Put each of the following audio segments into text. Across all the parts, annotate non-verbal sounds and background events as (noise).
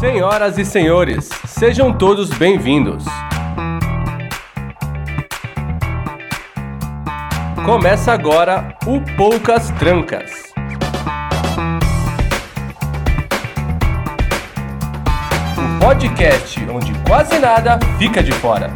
Senhoras e senhores, sejam todos bem-vindos. Começa agora o Poucas Trancas. O podcast onde quase nada fica de fora.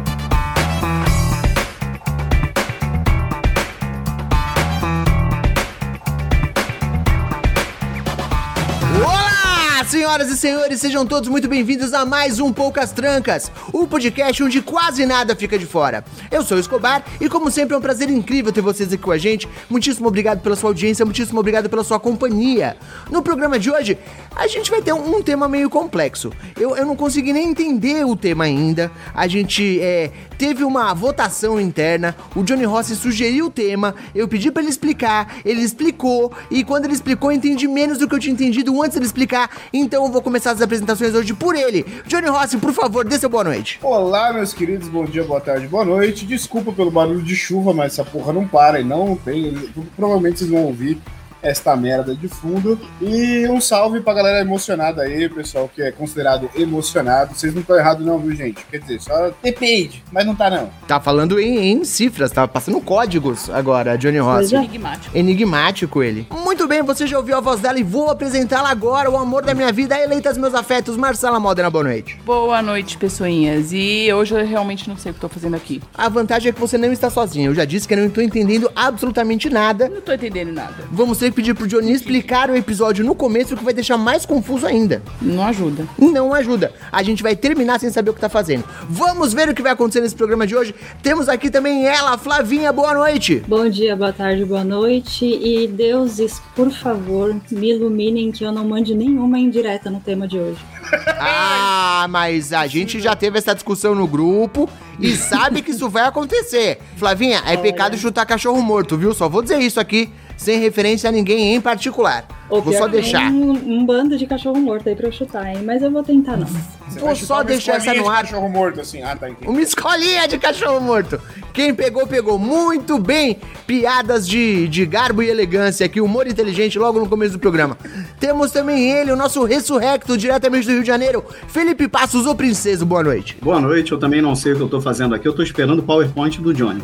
Senhoras e senhores, sejam todos muito bem-vindos a mais um Poucas Trancas, o podcast onde quase nada fica de fora. Eu sou o Escobar e, como sempre, é um prazer incrível ter vocês aqui com a gente. Muitíssimo obrigado pela sua audiência, muitíssimo obrigado pela sua companhia. No programa de hoje, a gente vai ter um, tema meio complexo. Eu, eu não consegui nem entender o tema ainda. A gente é, teve uma votação interna, o Johnny Rossi sugeriu o tema, eu pedi pra ele explicar, ele explicou, e quando ele explicou, eu entendi menos do que eu tinha entendido antes dele explicar, então eu vou começar as apresentações hoje por ele. Johnny Rossi, por favor, dê seu boa noite. Olá, meus queridos, bom dia, boa tarde, boa noite. Desculpa pelo barulho de chuva, mas essa porra não para e não tem. Provavelmente vocês vão ouvir esta merda de fundo. E um salve pra galera emocionada aí, pessoal que é considerado emocionado. Vocês não estão errados, não, viu, gente? Quer dizer, só depende, mas não tá, não. Tá falando em, em cifras, tá passando códigos agora, Johnny Rossi. Enigmático. Enigmático ele. Muito bem, você já ouviu a voz dela e vou apresentá-la agora, o amor da minha vida, a eleita dos meus afetos, Marcela Modena, boa noite. Boa noite, pessoinhas. E hoje eu realmente não sei o que tô fazendo aqui. A vantagem é que você não está sozinha. Eu já disse que eu não estou entendendo absolutamente nada. Não tô entendendo nada. Vamos ter que pedir pro Johnny explicar o episódio no começo, o que vai deixar mais confuso ainda. Não ajuda. Não ajuda. A gente vai terminar sem saber o que tá fazendo. Vamos ver o que vai acontecer nesse programa de hoje. Temos aqui também ela, Flavinha, boa noite. Bom dia, boa tarde, boa noite. E deuses, por favor, me iluminem que eu não mande nenhuma indireta no tema de hoje. (laughs) Ah, mas a gente já teve essa discussão no grupo e sabe que isso vai acontecer. Flavinha, é pecado chutar cachorro morto, viu? Só vou dizer isso aqui, sem referência a ninguém em particular. Ou Vou só deixar. Um, um bando de cachorro morto aí pra eu chutar, hein? Mas eu vou tentar não. Você Vou só deixar essa no de ar. cachorro morto, assim. Ah, tá, entendi. Uma escolinha de cachorro morto. Quem pegou, pegou. Muito bem. Piadas de, de garbo e elegância aqui, humor inteligente logo no começo do programa. Temos também ele, o nosso ressurrecto diretamente do Rio de Janeiro, Felipe Passos, o Princeso. Boa noite. Boa noite, eu também não sei o que eu tô fazendo aqui, eu tô esperando o PowerPoint do Johnny.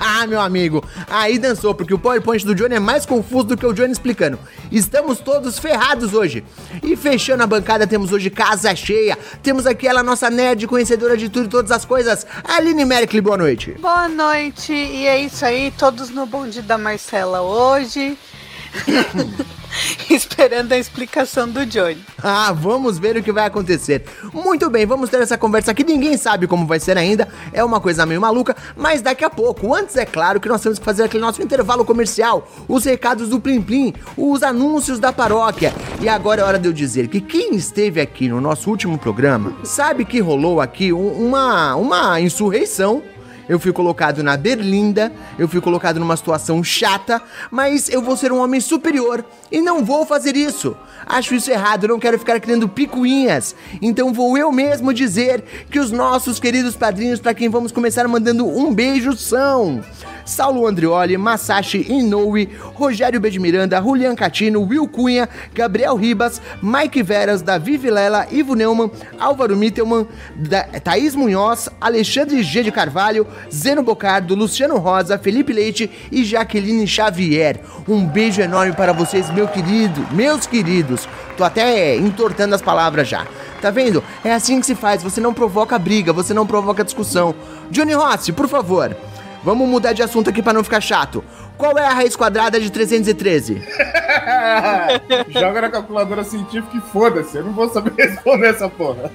Ah, (laughs) meu amigo, aí dançou, porque o PowerPoint do Johnny é mais confuso do que o Johnny explicando. Estamos todos ferrados hoje. E fechando a bancada, temos hoje casa cheia. Temos aqui ela, nossa nerd, conhecedora de tudo e todas as coisas, Aline Merkley, boa noite. Boa noite, e é isso aí, todos no bonde da Marcela hoje. (laughs) Esperando a explicação do Johnny. Ah, vamos ver o que vai acontecer. Muito bem, vamos ter essa conversa que ninguém sabe como vai ser ainda. É uma coisa meio maluca, mas daqui a pouco. Antes, é claro que nós temos que fazer aquele nosso intervalo comercial, os recados do Plim Plim, os anúncios da paróquia. E agora é hora de eu dizer que quem esteve aqui no nosso último programa sabe que rolou aqui um- uma, uma insurreição eu fui colocado na berlinda, eu fui colocado numa situação chata, mas eu vou ser um homem superior e não vou fazer isso. Acho isso errado, não quero ficar criando picuinhas. Então vou eu mesmo dizer que os nossos queridos padrinhos, para quem vamos começar mandando um beijo, são. Saulo Andrioli, Masashi Inoue, Rogério B. de Miranda, Julian Catino, Will Cunha, Gabriel Ribas, Mike Veras, Davi Vilela, Ivo Neumann, Álvaro Mittelmann, da, Thaís Munhoz, Alexandre G. de Carvalho, Zeno Bocardo, Luciano Rosa, Felipe Leite e Jaqueline Xavier. Um beijo enorme para vocês, meu querido, meus queridos. Tô até entortando as palavras já. Tá vendo? É assim que se faz, você não provoca briga, você não provoca discussão. Johnny Rossi, por favor. Vamos mudar de assunto aqui pra não ficar chato. Qual é a raiz quadrada de 313? (laughs) Joga na calculadora científica e foda-se. Eu não vou saber (laughs) responder essa porra.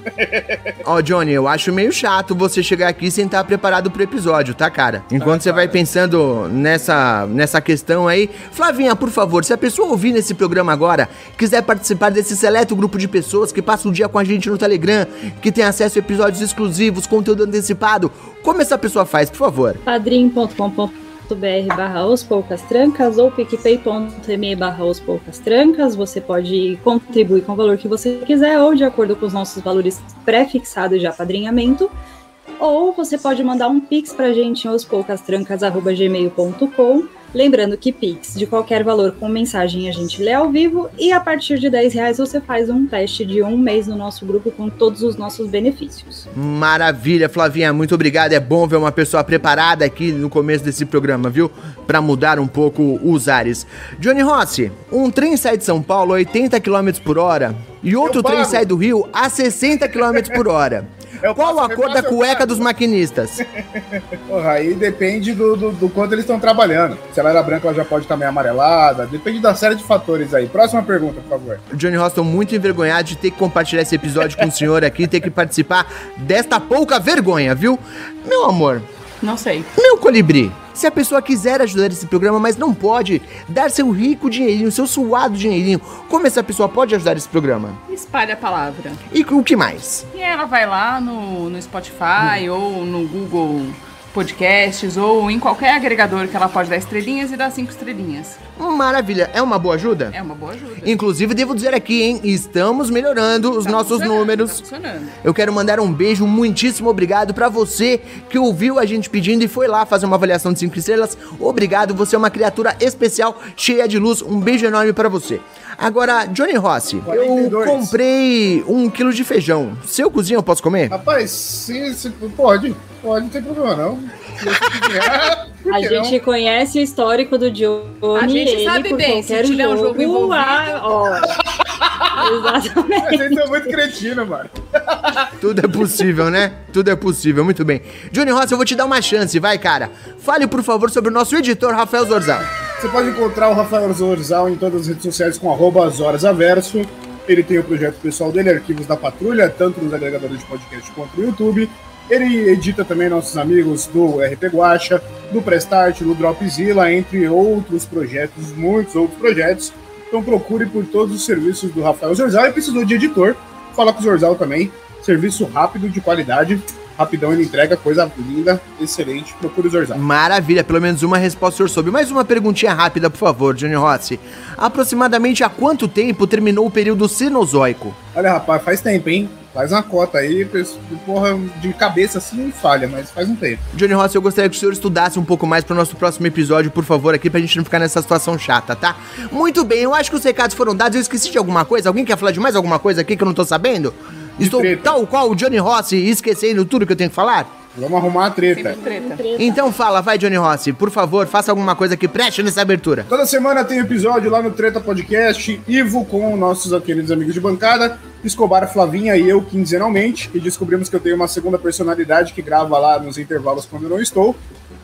Ó, Johnny, eu acho meio chato você chegar aqui sem estar preparado pro episódio, tá, cara? Enquanto você vai pensando nessa, nessa questão aí. Flavinha, por favor, se a pessoa ouvir nesse programa agora, quiser participar desse seleto grupo de pessoas que passa o dia com a gente no Telegram, que tem acesso a episódios exclusivos, conteúdo antecipado, como essa pessoa faz, por favor? padrim.com.br barra os poucas trancas ou picpay.me barra poucas trancas. Você pode contribuir com o valor que você quiser ou de acordo com os nossos valores pré-fixados de apadrinhamento. Ou você pode mandar um pix pra gente em ospoucastrancas.gmail.com Lembrando que Pix de qualquer valor com mensagem a gente lê ao vivo e a partir de 10 reais você faz um teste de um mês no nosso grupo com todos os nossos benefícios. Maravilha, Flavinha, muito obrigado. É bom ver uma pessoa preparada aqui no começo desse programa, viu? Pra mudar um pouco os ares. Johnny Rossi, um trem sai de São Paulo a 80 km por hora e outro trem sai do Rio a 60 km por hora. Eu Qual a cor da cueca dos maquinistas? (laughs) Porra, aí depende do, do, do quanto eles estão trabalhando. Se ela era branca, ela já pode estar meio amarelada. Depende da série de fatores aí. Próxima pergunta, por favor. Johnny Ross, tô muito envergonhado de ter que compartilhar esse episódio com o senhor aqui, ter que participar desta pouca vergonha, viu? Meu amor, Não sei. meu colibri, se a pessoa quiser ajudar esse programa, mas não pode dar seu rico dinheirinho, seu suado dinheirinho, como essa pessoa pode ajudar esse programa? Espalha a palavra. E o que mais? E ela vai lá no, no Spotify ou no Google Podcasts ou em qualquer agregador que ela pode dar estrelinhas e dar cinco estrelinhas. Maravilha, é uma boa ajuda? É uma boa ajuda. Inclusive, devo dizer aqui, hein, estamos melhorando os Tá nossos números. Tá funcionando. Eu quero mandar um beijo muitíssimo obrigado pra você que ouviu a gente pedindo e foi lá fazer uma avaliação de 5 estrelas. Obrigado, você é uma criatura especial, cheia de luz. Um beijo enorme pra você. Agora, Johnny Rossi, eu 42. comprei um quilo de feijão. Seu cozinho eu posso comer? Rapaz, sim, sim, pode. Pode, não tem problema não. A gente conhece o histórico do Johnny. A gente ele, sabe bem, se tiver um jogo envolvido. ah, ó. não? (laughs) Exatamente. Vocês são muito cretino, mano. Tudo é possível, né? Tudo é possível, muito bem. Johnny Rossi, eu vou te dar uma chance, vai, cara. Fale, por favor, sobre o nosso editor, Rafael Zorzal. Você pode encontrar o Rafael Zorzal em todas as redes sociais com arroba Zorasaverso. Ele tem o projeto pessoal dele, Arquivos da Patrulha, tanto nos agregadores de podcast quanto no YouTube. Ele edita também nossos amigos do RP Guacha, do Prestart, do Dropzilla, entre outros projetos, muitos outros projetos. Então procure por todos os serviços do Rafael Zorzal e precisou de editor. Fala com o Zorzal também. Serviço rápido, de qualidade. Rapidão ele entrega, coisa linda, excelente. Procure o Zorzal. Maravilha, pelo menos uma resposta o senhor soube. Mais uma perguntinha rápida, por favor, Johnny Rossi. Aproximadamente há quanto tempo terminou o período Cenozoico? Olha, rapaz, faz tempo, hein? Faz uma cota aí, porra, de cabeça assim falha, mas faz um tempo. Johnny Rossi, eu gostaria que o senhor estudasse um pouco mais pro nosso próximo episódio, por favor, aqui, pra gente não ficar nessa situação chata, tá? Muito bem, eu acho que os recados foram dados. Eu esqueci de alguma coisa? Alguém quer falar de mais alguma coisa aqui que eu não tô sabendo? Estou treta. tal qual o Johnny Rossi esquecendo tudo que eu tenho que falar? Vamos arrumar a treta. Treta. Então fala, vai, Johnny Rossi, por favor, faça alguma coisa que preste nessa abertura. Toda semana tem episódio lá no Treta Podcast, Ivo com nossos queridos amigos de bancada, Escobar, Flavinha e eu quinzenalmente, e descobrimos que eu tenho uma segunda personalidade que grava lá nos intervalos quando eu não estou.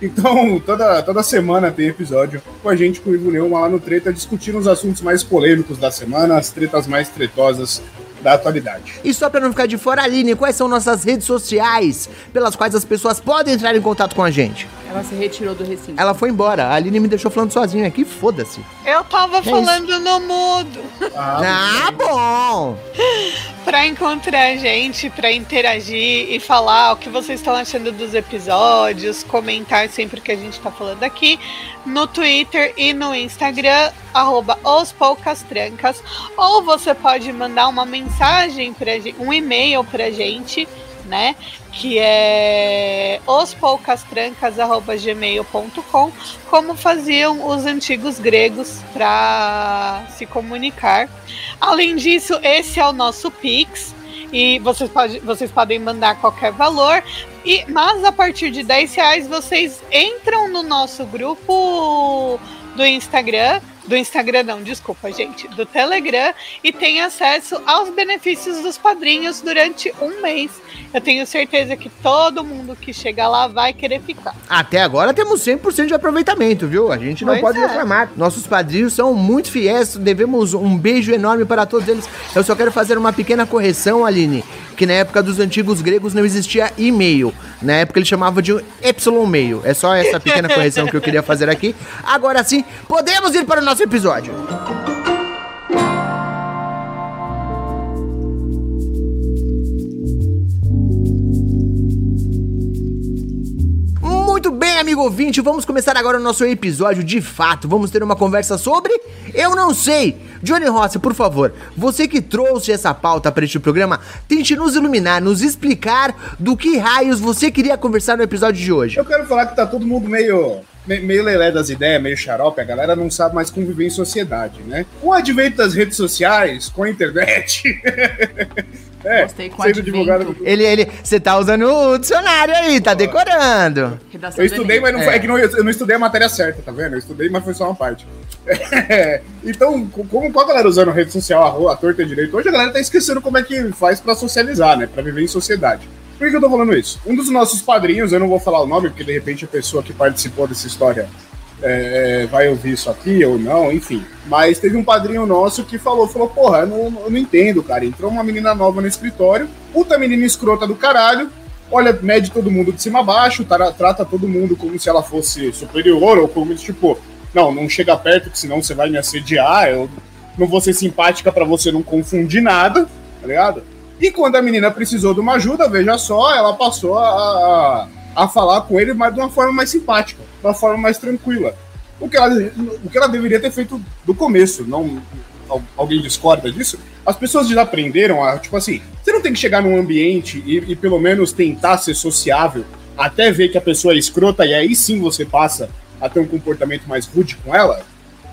Então, toda, toda semana tem episódio com a gente, com o Ivo Neuma lá no Treta, discutindo os assuntos mais polêmicos da semana, as tretas mais tretosas da atualidade. E só pra não ficar de fora, Aline, quais são nossas redes sociais pelas quais as pessoas podem entrar em contato com a gente? Ela se retirou do recinto. Ela foi embora, a Aline me deixou falando sozinho aqui, foda-se. Eu tava falando no mudo. Ah, bom! Pra encontrar a gente, pra interagir e falar o que vocês estão achando dos episódios, comentar sempre que a gente tá falando aqui, no Twitter e no Instagram, arroba os poucas trancas, ou você pode mandar uma mensagem pra gente, um e-mail pra gente, né? Que é ospoucastrancas.gmail.com, como faziam os antigos gregos para se comunicar. Além disso, esse é o nosso Pix. E vocês, pode, vocês podem mandar qualquer valor. E, mas a partir de 10 reais vocês entram no nosso grupo do Instagram. Do Instagram, não, desculpa, gente. Do Telegram e tem acesso aos benefícios dos padrinhos durante um mês. Eu tenho certeza que todo mundo que chegar lá vai querer ficar. Até agora temos 100% de aproveitamento, viu? A gente não Pois pode é. reclamar. Nossos padrinhos são muito fiéis, devemos um beijo enorme para todos eles. Eu só quero fazer uma pequena correção, Aline, que na época dos antigos gregos não existia e-mail. Na época eles chamavam de epsilon mail. É só essa pequena correção que eu queria fazer aqui. Agora sim, podemos ir para o nosso episódio. Amigo ouvinte, vamos começar agora o nosso episódio de fato. Vamos ter uma conversa sobre. Eu não sei. Johnny Rossi, por favor, você que trouxe essa pauta para este programa, tente nos iluminar, nos explicar do que raios você queria conversar no episódio de hoje. Eu quero falar que tá todo mundo meio, me- meio lelé das ideias, meio xarope, a galera não sabe mais conviver em sociedade, né? Com o advento das redes sociais, com a internet. (laughs) é, Gostei com sendo. Ele, ele, você tá usando o dicionário aí, tá decorando. Redação Eu estudei, mas não foi, é que não, eu não estudei a matéria certa, tá vendo? Eu estudei, mas foi só uma parte. É, (laughs) então, co- como com a galera usando rede social, a, rua, a torta e a direito, hoje a galera tá esquecendo como é que faz pra socializar, né? Pra viver em sociedade. Por que, que eu tô falando isso? Um dos nossos padrinhos, eu não vou falar o nome, porque de repente a pessoa que participou dessa história é, vai ouvir isso aqui ou não, enfim. Mas teve um padrinho nosso que falou, falou, porra, eu não, eu não entendo, cara. Entrou uma menina nova no escritório, puta menina escrota do caralho, olha, mede todo mundo de cima a baixo, tra- trata todo mundo como se ela fosse superior, ou como tipo, não, não chega perto, que senão você vai me assediar, eu não vou ser simpática pra você não confundir nada, tá ligado? E quando a menina precisou de uma ajuda, veja só, ela passou a, a, a falar com ele mas de uma forma mais simpática, de uma forma mais tranquila. O que, ela, o que ela deveria ter feito do começo, não al- alguém discorda disso? As pessoas já aprenderam a, tipo assim, você não tem que chegar num ambiente e, e pelo menos tentar ser sociável, até ver que a pessoa é escrota e aí sim você passa a ter um comportamento mais rude com ela?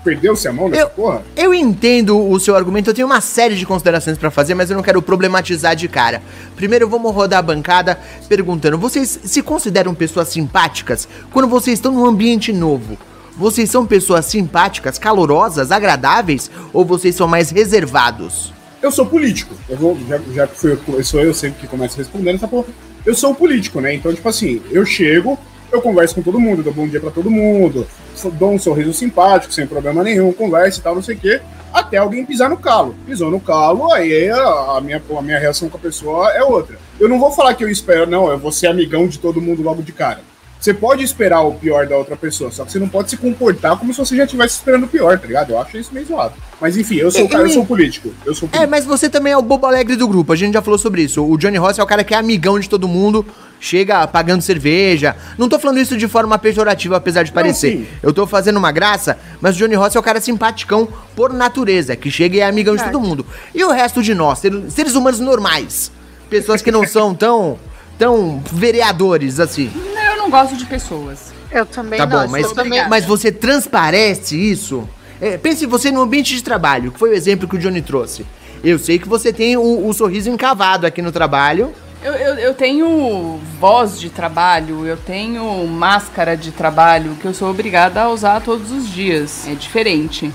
Perdeu-se a mão nessa Eu- porra? Eu entendo o seu argumento, eu tenho uma série de considerações pra fazer, mas eu não quero problematizar de cara. Primeiro vamos rodar a bancada perguntando: vocês se consideram pessoas simpáticas quando vocês estão num ambiente novo? Vocês são pessoas simpáticas, calorosas, agradáveis ou vocês são mais reservados? Eu sou político. Eu vou, já, já que fui, eu sou eu sempre que começo respondendo essa porra. Eu sou um político, né? Então, tipo assim, eu chego, eu converso com todo mundo, dou bom dia pra todo mundo, dou um sorriso simpático, sem problema nenhum, conversa e tal, não sei o quê, até alguém pisar no calo. Pisou no calo, aí a, minha, a minha reação com a pessoa é outra. Eu não vou falar que eu espero, não, eu vou ser amigão de todo mundo logo de cara. Você pode esperar o pior da outra pessoa, só que você não pode se comportar como se você já estivesse esperando o pior, tá ligado? Eu acho isso meio zoado. Mas enfim, eu sou, o cara, eu sou político. Eu sou É, político. mas você também é o bobo alegre do grupo, a gente já falou sobre isso. O Johnny Ross é o cara que é amigão de todo mundo, chega pagando cerveja. Não tô falando isso de forma pejorativa, apesar de parecer. sim. Eu tô fazendo uma graça, mas o Johnny Ross é o cara simpaticão por natureza, que chega e é amigão de todo mundo. E o resto de nós, ser- seres humanos normais, pessoas que não (laughs) são tão, tão vereadores assim. Eu não gosto de pessoas. Eu também Tá não. bom, mas, também... mas você transparece isso? É, pense você no ambiente de trabalho, que foi o exemplo que o Johnny trouxe. Eu sei que você tem o, o sorriso encavado aqui no trabalho. Eu, eu, eu tenho voz de trabalho, eu tenho máscara de trabalho que eu sou obrigada a usar todos os dias. É diferente.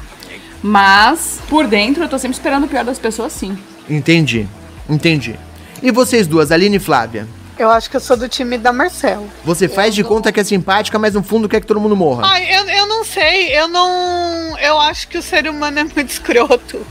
Mas, por dentro, eu tô sempre esperando o pior das pessoas, sim. Entendi, entendi. E vocês duas, Aline e Flávia? Eu acho que eu sou do time da Marcelo. Você faz de conta que é simpática, mas no fundo quer que todo mundo morra. Ai, eu, eu não sei, eu não. Eu acho que o ser humano é muito (laughs) escroto.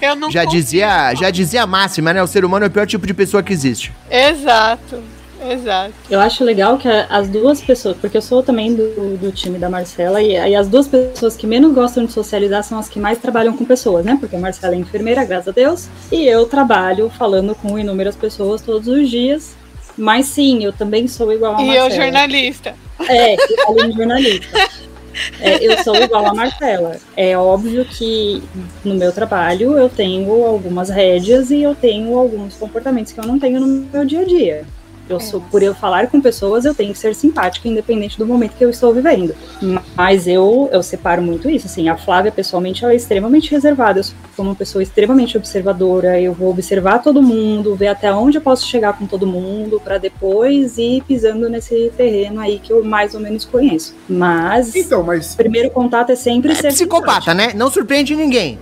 Eu não Já dizia, já dizia a máxima, né? O ser humano é o pior tipo de pessoa que existe. Exato, exato. Eu acho legal que as duas pessoas, porque eu sou também do, do time da Marcela, e, e as duas pessoas que menos gostam de socializar são as que mais trabalham com pessoas, né? Porque a Marcela é enfermeira, graças a Deus, e eu trabalho falando com inúmeras pessoas todos os dias. Mas sim, eu também sou igual a E Marcela. eu, jornalista. É, eu falei jornalista. É, eu sou igual a Marcela. É óbvio que no meu trabalho eu tenho algumas rédeas e eu tenho alguns comportamentos que eu não tenho no meu dia a dia. Eu sou, por eu falar com pessoas, eu tenho que ser simpática, independente do momento que eu estou vivendo. Mas eu, eu separo muito isso. Assim, a Flávia, pessoalmente, ela é extremamente reservada. Eu sou uma pessoa extremamente observadora. Eu vou observar todo mundo, ver até onde eu posso chegar com todo mundo, para depois ir pisando nesse terreno aí que eu mais ou menos conheço. Mas Então, mas o primeiro contato é sempre É ser psicopata, né? Não surpreende ninguém.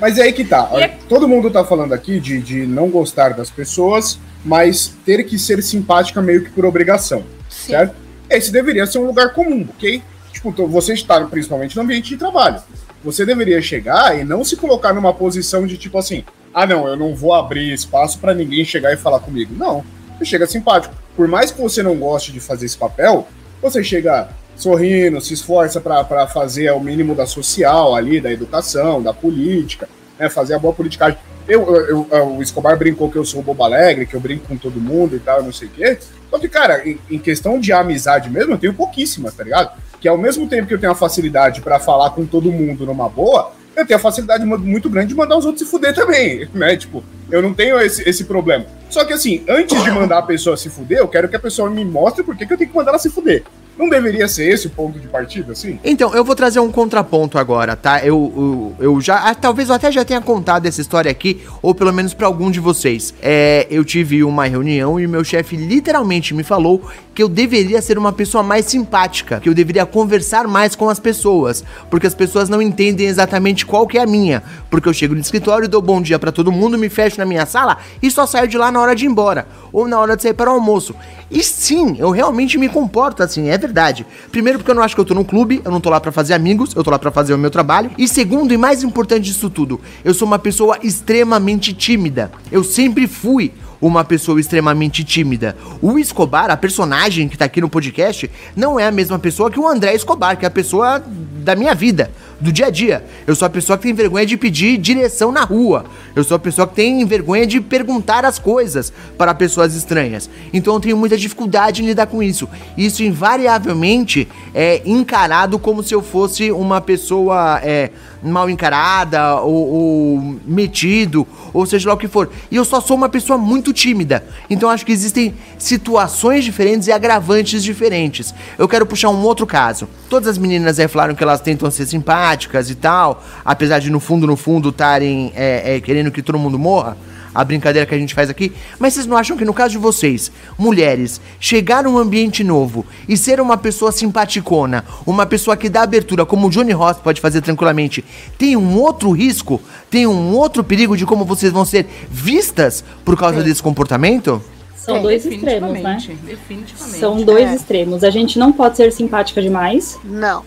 Mas é aí que tá. Olha, Todo mundo tá falando aqui de, de não gostar das pessoas, mas ter que ser simpática meio que por obrigação, Sim. certo? Esse deveria ser um lugar comum, ok? Tipo, você está principalmente no ambiente de trabalho. Você deveria chegar e não se colocar numa posição de tipo assim, ah não, eu não vou abrir espaço pra ninguém chegar e falar comigo. Não, você chega simpático. Por mais que você não goste de fazer esse papel, você chega sorrindo, se esforça pra fazer o mínimo da social ali, da educação, da política, né, fazer a boa politicagem. Eu, eu- eu- o Escobar brincou que eu sou bobo alegre, que eu brinco com todo mundo e tal, não sei o quê. Só que, cara, em, em questão de amizade mesmo, eu tenho pouquíssimas, tá ligado? Que ao mesmo tempo que eu tenho a facilidade pra falar com todo mundo numa boa, eu tenho a facilidade mu- muito grande de mandar os outros se fuder também, (laughs) né? Tipo, eu não tenho esse, esse problema. Só que assim, antes de mandar a pessoa se fuder, eu quero que a pessoa me mostre por que eu tenho que mandar ela se fuder. Não deveria ser esse o ponto de partida, assim? Então, eu vou trazer um contraponto agora, tá? Eu, eu, eu já. ah, Talvez eu até já tenha contado essa história aqui, ou pelo menos pra algum de vocês. É, eu tive uma reunião e meu chefe literalmente me falou que eu deveria ser uma pessoa mais simpática, que eu deveria conversar mais com as pessoas, porque as pessoas não entendem exatamente qual que é a minha. Porque eu chego no escritório, dou bom dia pra todo mundo, me fecho na minha sala e só saio de lá na hora de ir embora, ou na hora de sair para o almoço. E sim, eu realmente me comporto assim, é verdade. Primeiro porque eu não acho que eu tô num clube, eu não tô lá pra fazer amigos, eu tô lá pra fazer o meu trabalho. E segundo e mais importante disso tudo, eu sou uma pessoa extremamente tímida. Eu sempre fui uma pessoa extremamente tímida. O Escobar, a personagem que tá aqui no podcast, não é a mesma pessoa que o André Escobar, que é a pessoa da minha vida, do dia a dia. Eu sou a pessoa que tem vergonha de pedir direção na rua. Eu sou a pessoa que tem vergonha de perguntar as coisas para pessoas estranhas. Então eu tenho muita dificuldade em lidar com isso. Isso invariavelmente é encarado como se eu fosse uma pessoa é, mal encarada ou, ou metido, ou seja lá o que for. E eu só sou uma pessoa muito tímida. Então acho que existem situações diferentes e agravantes diferentes. Eu quero puxar um outro caso. Todas as meninas aí falaram que elas tentam ser simpáticas e tal, apesar de no fundo, no fundo, estarem é, é, querendo que todo mundo morra. A brincadeira que a gente faz aqui, mas vocês não acham que no caso de vocês, mulheres, chegar num ambiente novo e ser uma pessoa simpaticona, uma pessoa que dá abertura, como o Johnny Ross pode fazer tranquilamente, tem um outro risco, tem um outro perigo de como vocês vão ser vistas por causa Sim. desse comportamento? São É, dois extremos, né? definitivamente. São dois É. extremos. A gente não pode ser simpática demais Não.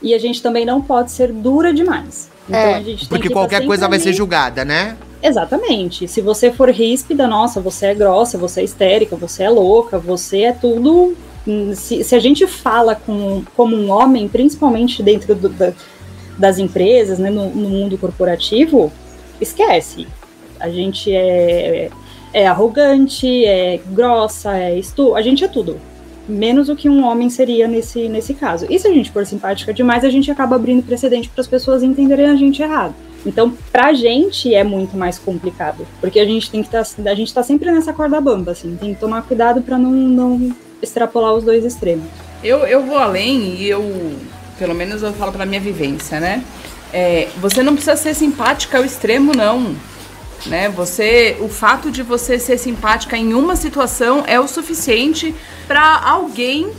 e a gente também não pode ser dura demais. Então É, a gente tem Porque que qualquer coisa vai ser julgada, né? Exatamente. Se você for ríspida, nossa, você é grossa, você é histérica, você é louca, você é tudo. Hum, Se, se a gente fala com, como um homem, principalmente dentro do- da- das empresas, né, no, no mundo corporativo, esquece. A gente é, é arrogante, é grossa, é estu, a gente é tudo. Menos o que um homem seria nesse, nesse caso. E se a gente for simpática demais, a gente acaba abrindo precedente para as pessoas entenderem a gente errado. Então, pra gente é muito mais complicado, porque a gente tem que estar, a gente tá sempre nessa corda bamba, assim, tem que tomar cuidado pra não, não extrapolar os dois extremos. Eu, eu vou além e eu, pelo menos eu falo pela minha vivência, né? É, você não precisa ser simpática ao extremo, não. Né? Você, o fato de você ser simpática em uma situação é o suficiente pra alguém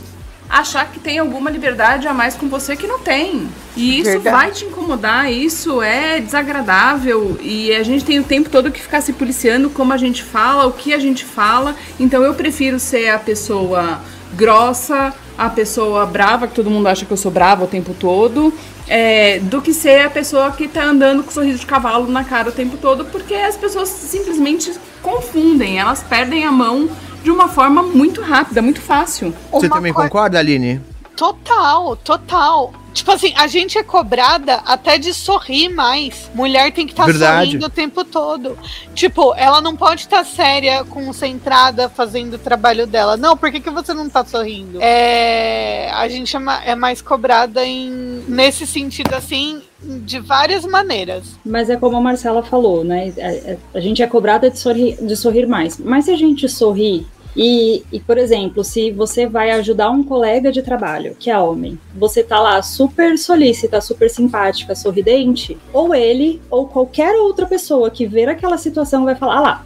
achar que tem alguma liberdade a mais com você que não tem. E isso Verdade. vai te incomodar, isso é desagradável e a gente tem o tempo todo que ficar se policiando como a gente fala, o que a gente fala. Então eu prefiro ser a pessoa grossa, a pessoa brava, que todo mundo acha que eu sou brava o tempo todo, é, do que ser a pessoa que tá andando com sorriso de cavalo na cara o tempo todo, porque as pessoas simplesmente confundem, elas perdem a mão de uma forma muito rápida, muito fácil. Você Uma também coisa- concorda, Aline? Total, total. Tipo assim, a gente é cobrada até de sorrir mais. Mulher tem que estar Verdade. sorrindo o tempo todo. Tipo, ela não pode estar séria, concentrada, fazendo o trabalho dela. Não, por que, que você não tá sorrindo? É, a gente é, ma- é mais cobrada em nesse sentido assim, de várias maneiras. Mas é como a Marcela falou, né? é- é- A gente é cobrada de sorrir, de sorrir mais. Mas se a gente sorrir e, e, por exemplo, se você vai ajudar um colega de trabalho, que é homem, você tá lá super solícita, super simpática, sorridente, ou ele, ou qualquer outra pessoa que ver aquela situação vai falar, ah lá.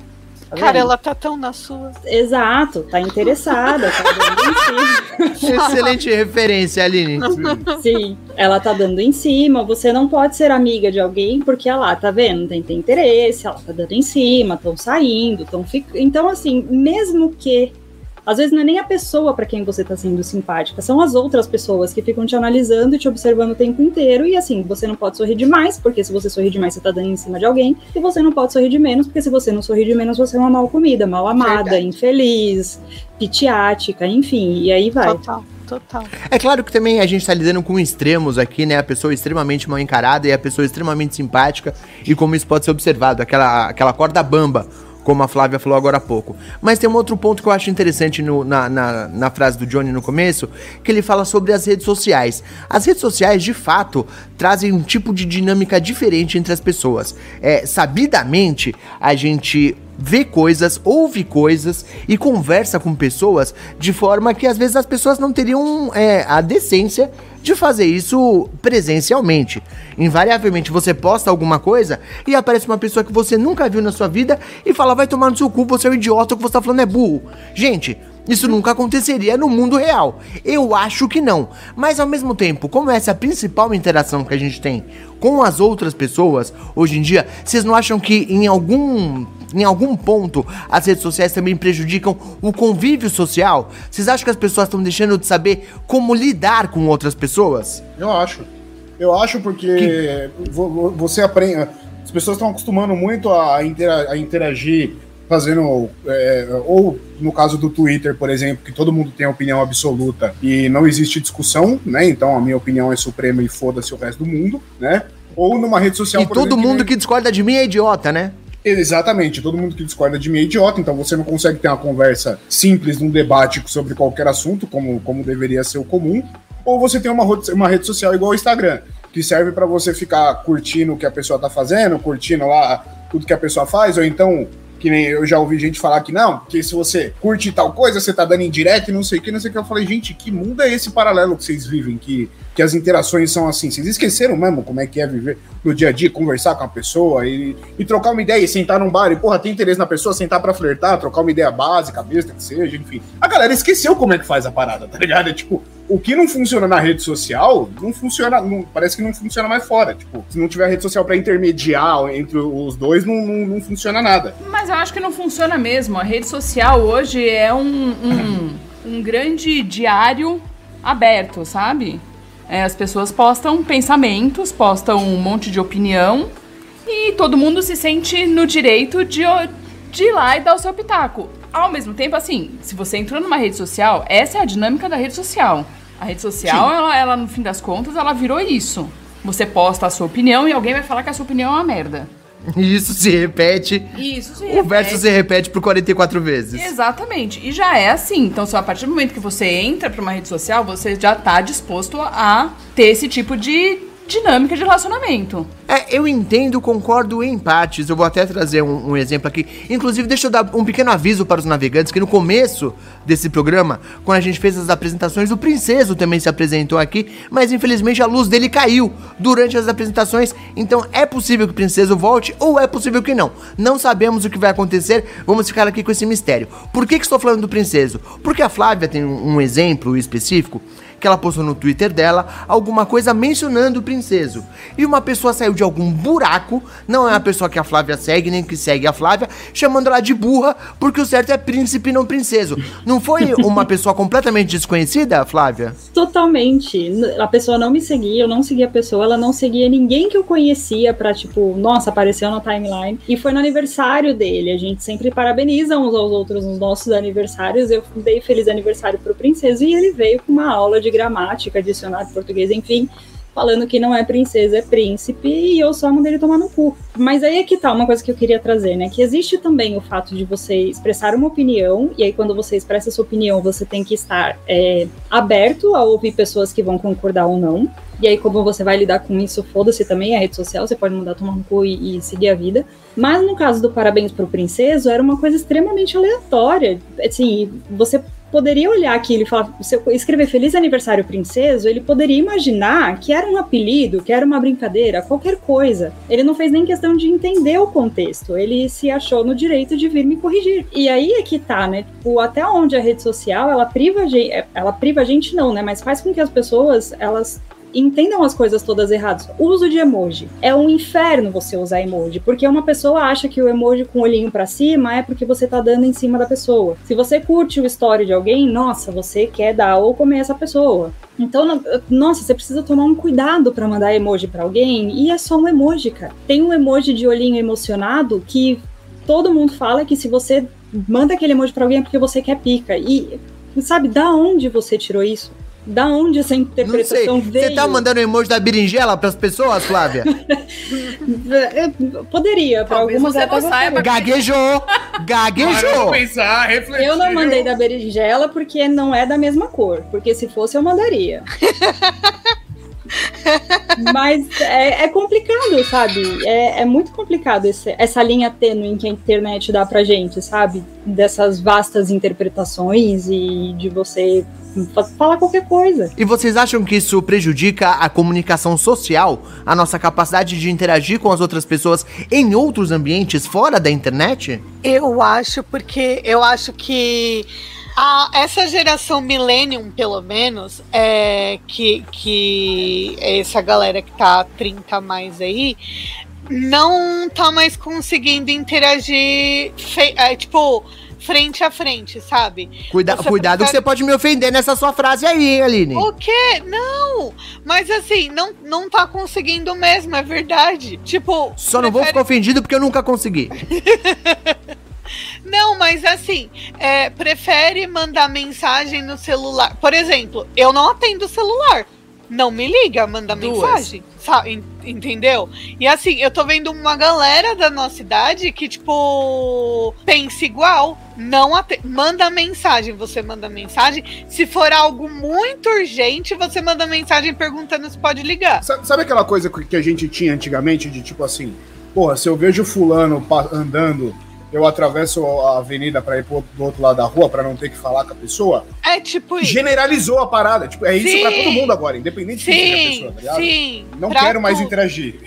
Tá Cara, vendo? ela tá tão na sua. Exato, tá interessada, tá dando em cima. (laughs) Excelente referência, Aline. (laughs) Sim, ela tá dando em cima. Você não pode ser amiga de alguém porque ela tá vendo, tem, tem interesse, ela tá dando em cima, estão saindo, estão ficando. Então, assim, mesmo que. Às vezes não é nem a pessoa para quem você tá sendo simpática, são as outras pessoas que ficam te analisando e te observando o tempo inteiro. E assim, você não pode sorrir demais, porque se você sorrir demais, você tá dando em cima de alguém. E você não pode sorrir de menos, porque se você não sorrir de menos, você é uma mal comida, mal amada, Verdade. infeliz, pitiática, enfim. E aí vai. Total, total. É claro que também a gente tá lidando com extremos aqui, né? A pessoa extremamente mal encarada e a pessoa extremamente simpática, e como isso pode ser observado, aquela, aquela corda bamba, como a Flávia falou agora há pouco. Mas tem um outro ponto que eu acho interessante no- na, na, na frase do Johnny no começo, que ele fala sobre as redes sociais. As redes sociais, de fato, trazem um tipo de dinâmica diferente entre as pessoas. É, sabidamente, a gente vê coisas, ouve coisas e conversa com pessoas de forma que às vezes as pessoas não teriam é, a decência de fazer isso presencialmente. Invariavelmente você posta alguma coisa e aparece uma pessoa que você nunca viu na sua vida e fala: vai tomar no seu cu, você é um idiota, o que você tá falando é burro. Gente, isso nunca aconteceria no mundo real. Eu acho que não. Mas ao mesmo tempo, como essa é a principal interação que a gente tem com as outras pessoas hoje em dia, vocês não acham que em algum em algum ponto as redes sociais também prejudicam o convívio social? Vocês acham que as pessoas estão deixando de saber como lidar com outras pessoas? Eu acho. Eu acho porque vo- você aprende. As pessoas estão acostumando muito a interagir fazendo. é, ou no caso do Twitter, por exemplo, que todo mundo tem opinião absoluta e não existe discussão, né? Então a minha opinião é suprema e foda-se o resto do mundo, né? Ou numa rede social. E todo exemplo, mundo que discorda de mim é idiota, né? Exatamente, todo mundo que discorda de mim é idiota, então você não consegue ter uma conversa simples num debate sobre qualquer assunto, como, como deveria ser o comum, ou você tem uma, uma rede social igual o Instagram, que serve para você ficar curtindo o que a pessoa tá fazendo, curtindo lá tudo que a pessoa faz, ou então, que nem eu já ouvi gente falar que não, porque se você curte tal coisa, você tá dando indireta e não sei o que, não sei o que. Eu falei, gente, que mundo é esse paralelo que vocês vivem, que, que as interações são assim? Vocês esqueceram mesmo como é que é viver no dia a dia, conversar com a pessoa e, e trocar uma ideia, e sentar num bar e, porra, tem interesse na pessoa, sentar pra flertar, trocar uma ideia básica, besta que seja, enfim. A galera esqueceu como é que faz a parada, tá ligado? É tipo, o que não funciona na rede social, não funciona, não- parece que não funciona mais fora. Tipo, se não tiver rede social pra intermediar entre os dois, não, não, não funciona nada. Eu acho que não funciona mesmo. A rede social hoje é um, um, um grande diário aberto, sabe? É, as pessoas postam pensamentos, postam um monte de opinião e todo mundo se sente no direito de, de ir lá e dar o seu pitaco. Ao mesmo tempo, assim, se você entrou numa rede social, essa é a dinâmica da rede social. A rede social, ela, ela, no fim das contas, ela virou isso. Você posta a sua opinião e alguém vai falar que a sua opinião é uma merda. (laughs) Isso se repete. Isso se O verso se repete por 44 vezes. Exatamente. E já é assim. Então, só a partir do momento que você entra pra uma rede social, você já tá disposto a ter esse tipo de dinâmica de relacionamento. É, eu entendo, concordo em partes. Eu vou até trazer um, um exemplo aqui. Inclusive, deixa eu dar um pequeno aviso para os navegantes que no começo desse programa, quando a gente fez as apresentações, o Princeso também se apresentou aqui, mas infelizmente a luz dele caiu durante as apresentações. Então é possível que o Princeso volte ou é possível que não. Não sabemos o que vai acontecer. Vamos ficar aqui com esse mistério. Por que, que estou falando do Princeso? Porque a Flávia tem um, um exemplo específico que ela postou no Twitter dela alguma coisa mencionando o princeso. E uma pessoa saiu de algum buraco, não é a pessoa que a Flávia segue, nem que segue a Flávia, chamando ela de burra, porque o certo é príncipe, não princeso. Não foi uma pessoa completamente desconhecida, Flávia? Totalmente. A pessoa não me seguia, eu não seguia a pessoa, ela não seguia ninguém que eu conhecia pra, tipo, nossa, apareceu na timeline. E foi no aniversário dele. A gente sempre parabeniza uns aos outros nos nossos aniversários. Eu dei feliz aniversário pro princeso e ele veio com uma aula de gramática, dicionário de português, enfim. Falando que não é princesa, é príncipe, e eu só mandei ele tomar no cu. Mas aí é que tá uma coisa que eu queria trazer, né? Que existe também o fato de você expressar uma opinião, e aí quando você expressa sua opinião, você tem que estar é, aberto a ouvir pessoas que vão concordar ou não. E aí, como você vai lidar com isso, foda-se também, é rede social, você pode mandar tomar no cu e, e seguir a vida. Mas no caso do Parabéns pro Princeso, era uma coisa extremamente aleatória. Assim, você poderia olhar aquilo e falar, se eu escrever Feliz Aniversário Princeso, ele poderia imaginar que era um apelido, que era uma brincadeira, qualquer coisa. Ele não fez nem questão de entender o contexto, ele se achou no direito de vir me corrigir. E aí é que tá, né? Tipo, até onde a rede social, ela priva a gente, ela priva a gente não, né? Mas faz com que as pessoas, elas entendam as coisas todas erradas. Uso de emoji. É um inferno você usar emoji, porque uma pessoa acha que o emoji com o olhinho pra cima é porque você tá dando em cima da pessoa. Se você curte o story de alguém, nossa, você quer dar ou comer essa pessoa. Então, no- nossa, você precisa tomar um cuidado pra mandar emoji pra alguém, e é só um emoji, cara. Tem um emoji de olhinho emocionado que todo mundo fala que se você manda aquele emoji pra alguém é porque você quer pica. E sabe da onde você tirou isso? Da onde essa Não sei. interpretação Você veio? tá mandando emoji da berinjela pras pessoas, Flávia? (laughs) Poderia, pra Talvez algumas você não saiba. Gaguejou! Gaguejou! pensar, refletir. Eu não mandei da berinjela porque não é da mesma cor. Porque se fosse, eu mandaria. (laughs) Mas é, é complicado, sabe? É, é muito complicado esse- essa linha tênue que a internet dá pra gente, sabe? Dessas vastas interpretações e de você falar qualquer coisa. E vocês acham que isso prejudica a comunicação social, a nossa capacidade de interagir com as outras pessoas em outros ambientes fora da internet? Eu acho, porque eu acho que a- essa geração Millennium, pelo menos, é, que, que é essa galera que tá 30 a mais aí, não tá mais conseguindo interagir, fe- é, tipo, frente a frente, sabe? Cuida- Você cuidado que prefere- você pode me ofender nessa sua frase aí, hein, Aline? O quê? Não! Mas assim, não, não tá conseguindo mesmo, é verdade. Tipo. Só não vou prefere- ficar ofendido porque eu nunca consegui. (laughs) Não, mas assim, é, prefere mandar mensagem no celular. Por exemplo, eu não atendo o celular. Não me liga, manda Duas. mensagem. sa- en- Entendeu? E assim, eu tô vendo uma galera da nossa idade que, tipo, pensa igual. Não manda mensagem, você manda mensagem. Se for algo muito urgente, você manda mensagem perguntando se pode ligar. Sabe, sabe aquela coisa que a gente tinha antigamente de tipo assim, porra, se eu vejo fulano andando, eu atravesso a avenida pra ir pro, do outro lado da rua pra não ter que falar com a pessoa? É tipo isso. Generalizou a parada. Tipo, é isso Sim. pra todo mundo agora, independente de quem seja a Sim, pessoa, tá ligado? sim. Não pra quero mais tudo. interagir.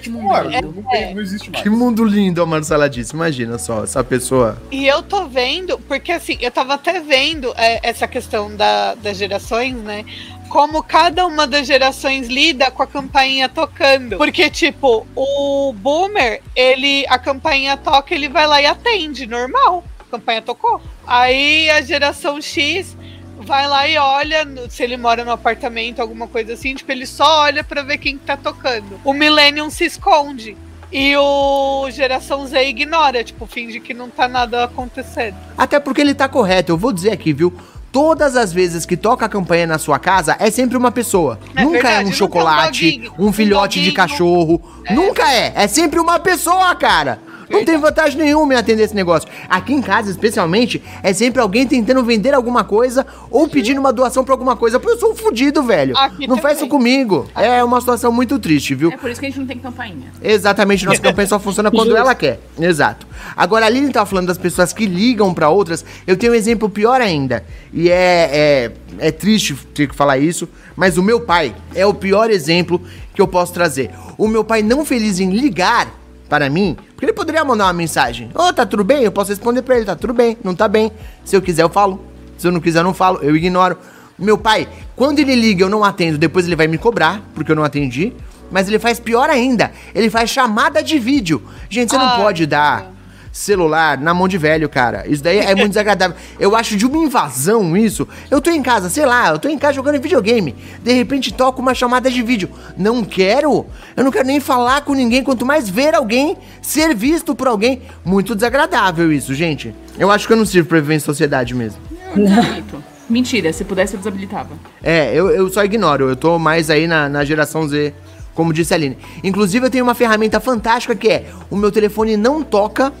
tipo, mano, É, não, tem- não existe mais. Que mundo lindo, a Marcela disse. Imagina só, essa pessoa. E eu tô vendo, porque assim, eu tava até vendo é, essa questão da, das gerações, né? Como cada uma das gerações lida com a campainha tocando. Porque, tipo, o boomer, ele, a campainha toca, ele vai lá e atende, normal. A campainha tocou. Aí a geração X vai lá e olha, se ele mora no apartamento, alguma coisa assim, tipo, ele só olha pra ver quem que tá tocando. O Millennium se esconde. E o Geração Z ignora, tipo, finge que não tá nada acontecendo. Até porque ele tá correto, eu vou dizer aqui, viu? Todas as vezes que toca a campanha na sua casa, é sempre uma pessoa. É nunca verdade, é um nunca é um chocolate, doguinho, um um filhote de doguinho. cachorro. Nunca é. É sempre uma pessoa, cara. Não tem vantagem nenhuma em atender esse negócio. Aqui em casa, especialmente, é sempre alguém tentando vender alguma coisa ou pedindo uma doação pra alguma coisa. Porque eu sou um fudido, velho. Aqui não faz isso comigo. É uma situação muito triste, viu? É por isso que a gente não tem campainha. Exatamente, nossa campanha só funciona quando (laughs) ela quer. Exato. Agora, a Lili tá falando das pessoas que ligam pra outras. Eu tenho um exemplo pior ainda. E é, é, é triste ter que falar isso, mas o meu pai é o pior exemplo que eu posso trazer. O meu pai não feliz em ligar para mim, porque ele poderia mandar uma mensagem. Ô, tá tudo bem? Eu posso responder pra ele, tá tudo bem, não tá bem. Se eu quiser, eu falo. Se eu não quiser, eu não falo, eu ignoro. Meu pai, quando ele liga, eu não atendo, depois ele vai me cobrar, porque eu não atendi. Mas ele faz pior ainda. Ele faz chamada de vídeo. Gente, você não Ai, pode dar celular na mão de velho, cara. Isso daí é muito desagradável. Eu acho de uma invasão isso. Eu tô em casa, sei lá, eu tô em casa jogando videogame. De repente toco uma chamada de vídeo. Não quero. Eu não quero nem falar com ninguém, quanto mais ver alguém, ser visto por alguém. Muito desagradável isso, gente. Eu acho que eu não sirvo pra viver em sociedade mesmo. Desabilito. Mentira, se pudesse eu desabilitava. É, eu, eu só ignoro. Eu tô mais aí na, na geração Z, como disse a Aline. Inclusive, eu tenho uma ferramenta fantástica que é: o meu telefone não toca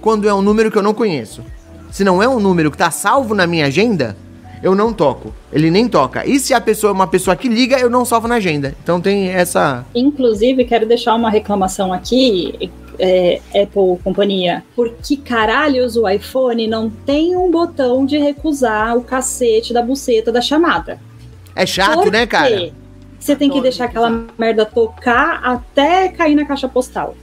quando é um número que eu não conheço. Se não é um número que tá salvo na minha agenda, eu não toco. Ele nem toca. E se a pessoa é uma pessoa que liga, eu não salvo na agenda. Então tem essa. Inclusive, quero deixar uma reclamação aqui, é, Apple companhia. Por que caralhos o iPhone não tem um botão de recusar o cacete da buceta da chamada? É chato, Por né, cara? Você tem que deixar aquela merda tocar até cair na caixa postal.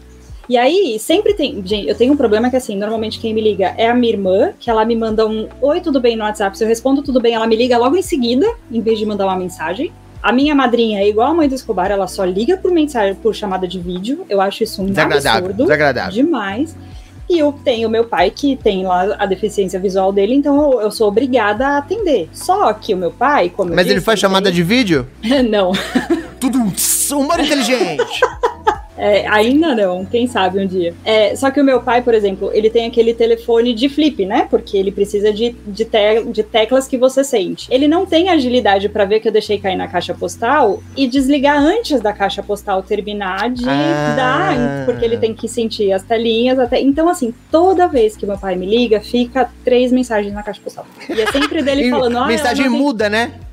E aí, sempre tem. Gente, eu tenho um problema que, assim, normalmente quem me liga é a minha irmã, que ela me manda um Oi, tudo bem no WhatsApp. Se eu respondo tudo bem, ela me liga logo em seguida, em vez de mandar uma mensagem. A minha madrinha é igual a mãe do Escobar, ela só liga por mensagem, por chamada de vídeo. Eu acho isso um Desagradável. absurdo. Desagradável. Demais. E eu tenho meu pai que tem lá a deficiência visual dele, então eu, eu sou obrigada a atender. Só que o meu pai, como Mas ele disse, faz chamada de vídeo? (laughs) Não. Tudo um humor inteligente. (laughs) É, ainda não, quem sabe um dia. É, só que o meu pai, por exemplo, ele tem aquele telefone de flip, né? Porque ele precisa de, de, te- de teclas que você sente. Ele não tem agilidade pra ver que eu deixei cair na caixa postal e desligar antes da caixa postal terminar de Ah. dar, porque ele tem que sentir as telinhas até. Então, assim, toda vez que meu pai me liga, fica três mensagens na caixa postal. E é sempre dele (laughs) falando, ah, mensagem tem- muda,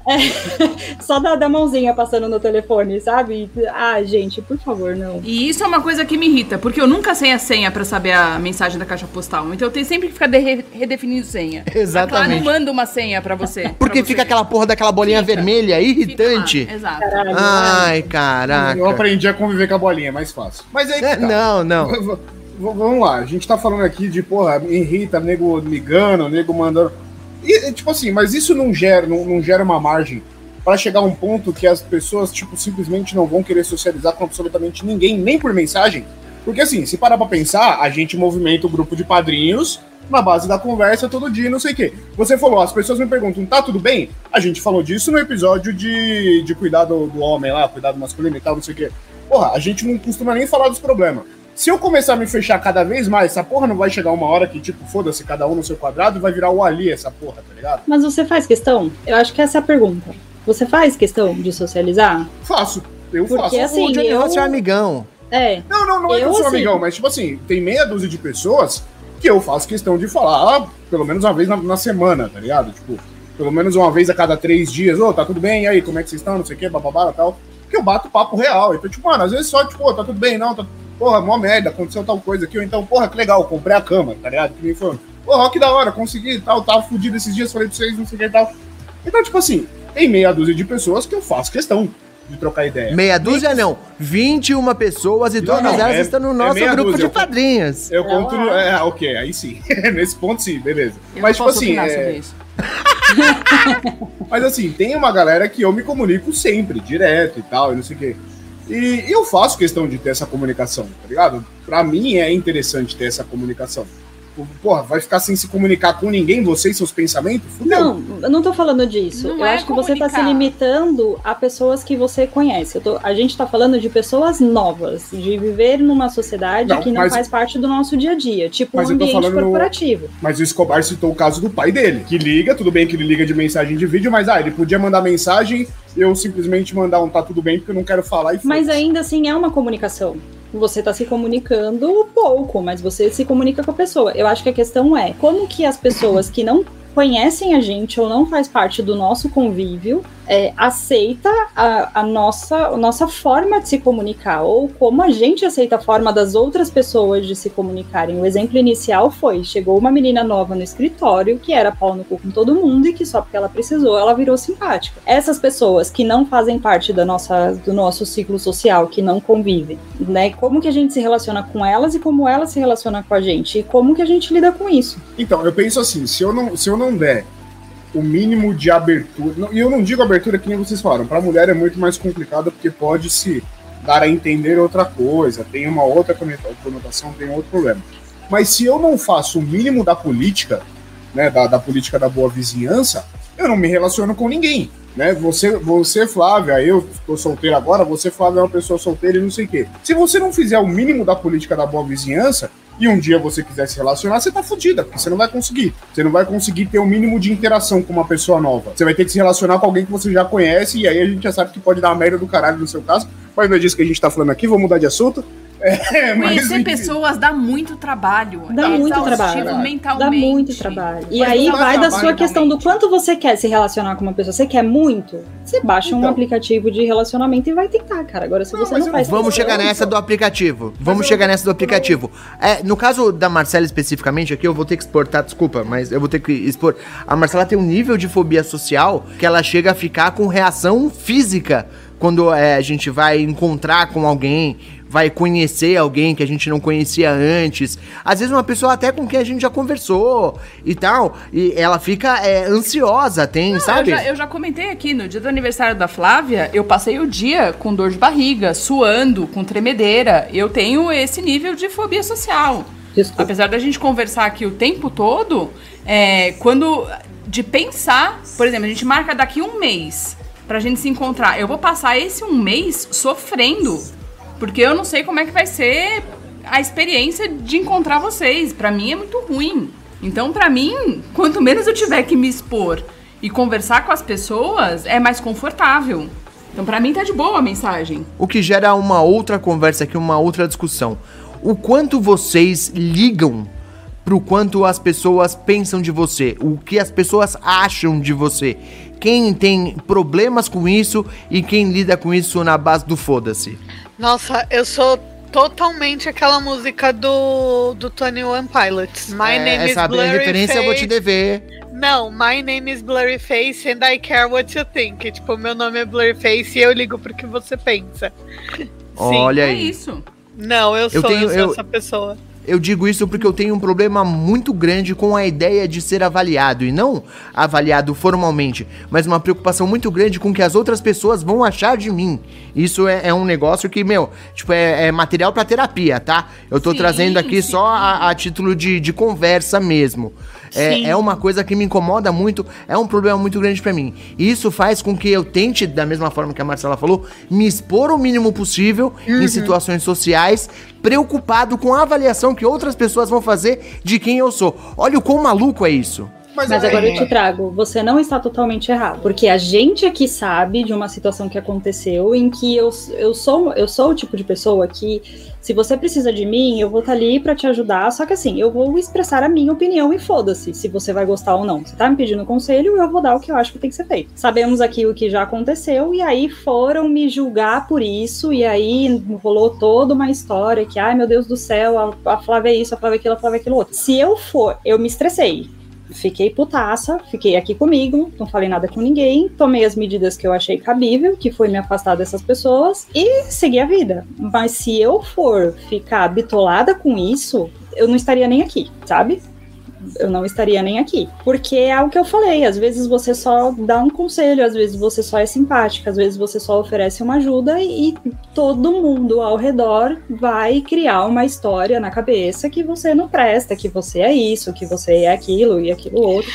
né? (laughs) Só da, da mãozinha passando no telefone, sabe? Ah, gente, por favor, não. E isso é uma coisa que me irrita, porque eu nunca sei a senha pra saber a mensagem da caixa postal. Então eu tenho sempre que ficar de- redefinindo senha. (laughs) Exatamente. A Clara não manda uma senha pra você. Porque pra fica você. aquela porra daquela bolinha Fica. vermelha irritante. Exato. Caralho. Ai, Eu caraca. aprendi a conviver com a bolinha, é mais fácil. Mas aí que É, tá. Não, não. Vamos lá, a gente tá falando aqui de, porra, me irrita, nego ligando, nego mandando. E, tipo assim, mas isso não gera, não, não gera uma margem pra chegar a um ponto que as pessoas, tipo, simplesmente não vão querer socializar com absolutamente ninguém, nem por mensagem. Porque assim, se parar pra pensar, a gente movimenta o grupo de padrinhos na base da conversa todo dia, não sei o quê. Você falou, as pessoas me perguntam, tá tudo bem? A gente falou disso no episódio de, de cuidado do homem lá, cuidado masculino e tal, não sei o quê. Porra, a gente não costuma nem falar dos problemas. Se eu começar a me fechar cada vez mais, essa porra não vai chegar uma hora que, tipo, foda-se, cada um no seu quadrado e vai virar o Ali essa porra, tá ligado? Mas você faz questão? Eu acho que essa é a pergunta. Você faz questão de socializar? Faço. Eu Porque, faço. assim, o Johnny eu- Ross é um amigão. É. Não, não, não é que Eu, eu sou assim- amigão, mas, tipo assim, tem meia dúzia de pessoas que eu faço questão de falar, ah, pelo menos uma vez na, na semana, tá ligado? Tipo, pelo menos uma vez a cada três dias, ô, tá tudo bem, e aí, como é que vocês estão, não sei o que, bababá tal. Que eu bato papo real. Então, tipo, mano, às vezes só, tipo, ô, tá tudo bem, não, tá. Porra, mó merda, aconteceu tal coisa aqui, ou então, porra, que legal, comprei a cama, tá ligado? Que nem foi. Porra, que da hora, consegui e tal, tava fudido esses dias, falei pra vocês, não sei o que e tal. Então, tipo assim, tem meia dúzia de pessoas que eu faço questão de trocar ideia. Meia dúzia não. 21 pessoas e Não, todas não, elas é- estão no é nosso meia grupo dúzia, de eu- padrinhos. Eu Não, conto. No, é. é, ok, aí sim. (laughs) Nesse ponto sim, beleza. Eu mas, tipo assim, é, (laughs) mas assim, tem uma galera que eu me comunico sempre, direto e tal, e não sei o quê. E eu faço questão de ter essa comunicação, tá ligado? Pra mim é interessante ter essa comunicação. Porra, vai ficar sem se comunicar com ninguém, você e seus pensamentos? Fudeu. Não, eu não tô falando disso. Não eu é acho que você tá se comunicar. limitando a pessoas que você conhece. Eu tô- a gente tá falando de pessoas novas, de viver numa sociedade Não, que não mas- faz parte do nosso dia a dia, tipo um ambiente falando no- corporativo. Mas o Escobar citou o caso do pai dele, que liga, tudo bem que ele liga de mensagem de vídeo, mas ah, ele podia mandar mensagem, eu simplesmente mandar um tá tudo bem porque eu não quero falar e Mas ainda assim é uma comunicação. Você tá se comunicando pouco, mas você se comunica com a pessoa. Eu acho que a questão é como que as pessoas que não conhecem a gente ou não faz parte do nosso convívio é, aceita a, a nossa, a nossa forma de se comunicar ou como a gente aceita a forma das outras pessoas de se comunicarem. O exemplo inicial foi: chegou uma menina nova no escritório que era pau no cu com todo mundo e que só porque ela precisou ela virou simpática. Essas pessoas que não fazem parte da nossa, do nosso ciclo social, que não convivem, né? Como que a gente se relaciona com elas e como elas se relacionam com a gente e como que a gente lida com isso? Então, eu penso assim, se eu não, se eu não der o mínimo de abertura, não- e eu não digo abertura que nem vocês falaram, para mulher é muito mais complicado porque pode se dar a entender outra coisa, tem uma outra conota- conotação, tem outro problema. Mas se eu não faço o mínimo da política, né, da, da política da boa vizinhança, eu não me relaciono com ninguém. Né? Você, você, Flávia, eu tô solteiro agora, você, Flávia, é uma pessoa solteira e não sei o quê. Se você não fizer o mínimo da política da boa vizinhança, e um dia você quiser se relacionar, você tá fudida, porque você não vai conseguir. Você não vai conseguir ter o mínimo de interação com uma pessoa nova. Você vai ter que se relacionar com alguém que você já conhece, e aí a gente já sabe que pode dar uma merda do caralho no seu caso. Mas não é disso que a gente tá falando aqui, vamos mudar de assunto. É, (laughs) mas, Conhecer enfim. pessoas dá muito trabalho. Dá é muito trabalho. Dá mentalmente. Dá muito trabalho. E Mas aí vai da sua questão do quanto você quer se relacionar com uma pessoa. Você quer muito? Você baixa um Então. aplicativo de relacionamento e vai tentar, cara. Agora, se Não, você mas não eu faz Vamos chegar nessa do aplicativo. Vamos eu- chegar nessa do aplicativo. É, no caso da Marcela especificamente, aqui eu vou ter que exportar, desculpa, mas eu vou ter que expor. A Marcela tem um nível de fobia social que ela chega a ficar com reação física quando é, a gente vai encontrar com alguém, vai conhecer alguém que a gente não conhecia antes. Às vezes uma pessoa até com quem a gente já conversou e tal, e ela fica é, ansiosa, tem, sabe? Eu já, eu já comentei aqui, no dia do aniversário da Flávia, eu passei o dia com dor de barriga, suando, com tremedeira. Eu tenho esse nível de fobia social. Desculpa. Apesar da gente conversar aqui o tempo todo, é, quando. De pensar, por exemplo, a gente marca daqui um mês pra gente se encontrar. Eu vou passar esse um mês sofrendo. Porque eu não sei como é que vai ser a experiência de encontrar vocês. Pra mim é muito ruim. Então, pra mim, quanto menos eu tiver que me expor e conversar com as pessoas, é mais confortável. Então, pra mim tá de boa a mensagem. O que gera uma outra conversa aqui, uma outra discussão. O quanto vocês ligam pro quanto as pessoas pensam de você, o que as pessoas acham de você. Quem tem problemas com isso e quem lida com isso na base do foda-se. Nossa, eu sou totalmente aquela música do, do Tony One Pilots. My É, name is essa Blurry referência eu vou te Face. dever. Não, my name is Blurry Face and I care what you think. Tipo, meu nome é Blurry Face e eu ligo pro que você pensa. Sim. Olha É aí. isso. Não, eu sou, eu tenho- sou eu- essa pessoa. Eu digo isso porque eu tenho um problema muito grande com a ideia de ser avaliado e não avaliado formalmente, mas uma preocupação muito grande com o que as outras pessoas vão achar de mim. Isso é, é um negócio que, meu, tipo, é, é material pra terapia, tá? Eu tô Sim, trazendo aqui sim. só a, a título de, de conversa mesmo. É, é uma coisa que me incomoda muito, é um problema muito grande pra mim. E isso faz com que eu tente, da mesma forma que a Marcela falou, me expor o mínimo possível em situações sociais, preocupado com a avaliação que outras pessoas vão fazer de quem eu sou. Olha o quão maluco é isso. Mas é- agora eu te trago, você não está totalmente errado. Porque a gente aqui sabe de uma situação que aconteceu em que eu, eu, sou, eu sou o tipo de pessoa que, se você precisa de mim, eu vou estar ali pra te ajudar. Só que assim, eu vou expressar a minha opinião e foda-se se você vai gostar ou não. Você tá me pedindo conselho, eu vou dar o que eu acho que tem que ser feito. Sabemos aqui o que já aconteceu, e aí foram me julgar por isso, e aí rolou toda uma história que, ai meu Deus do céu, a, a Flávia é isso, a Flávia é aquilo, a Flávia é aquilo outro. Se eu for, eu me estressei. Fiquei putaça, fiquei aqui comigo, não falei nada com ninguém, tomei as medidas que eu achei cabível, que foi me afastar dessas pessoas e seguir a vida. Mas se eu for ficar bitolada com isso, eu não estaria nem aqui, sabe? Eu não estaria nem aqui. Porque é o que eu falei, às vezes você só dá um conselho, às vezes você só é simpática, às vezes você só oferece uma ajuda e todo mundo ao redor vai criar uma história na cabeça que você não presta, que você é isso, que você é aquilo e aquilo outro.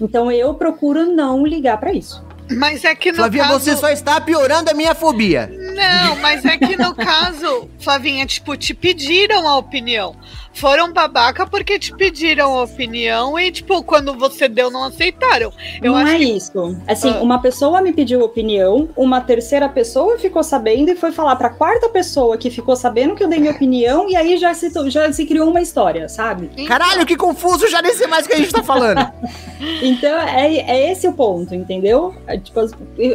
Então eu procuro não ligar pra isso. Mas é que no Flavia, caso... você só está piorando a minha fobia. Não, mas é que no (laughs) caso, Flavinha, tipo, te pediram a opinião. Foram babaca porque te pediram opinião e, tipo, quando você deu, não aceitaram. Eu não acho é que isso. Assim, Ah. uma pessoa me pediu opinião, uma terceira pessoa ficou sabendo e foi falar pra quarta pessoa que ficou sabendo que eu dei minha opinião e aí já se, já se criou uma história, sabe? Caralho, que confuso, já nem sei mais o que a gente tá falando. (laughs) Então, é, é esse o ponto, entendeu? É, tipo,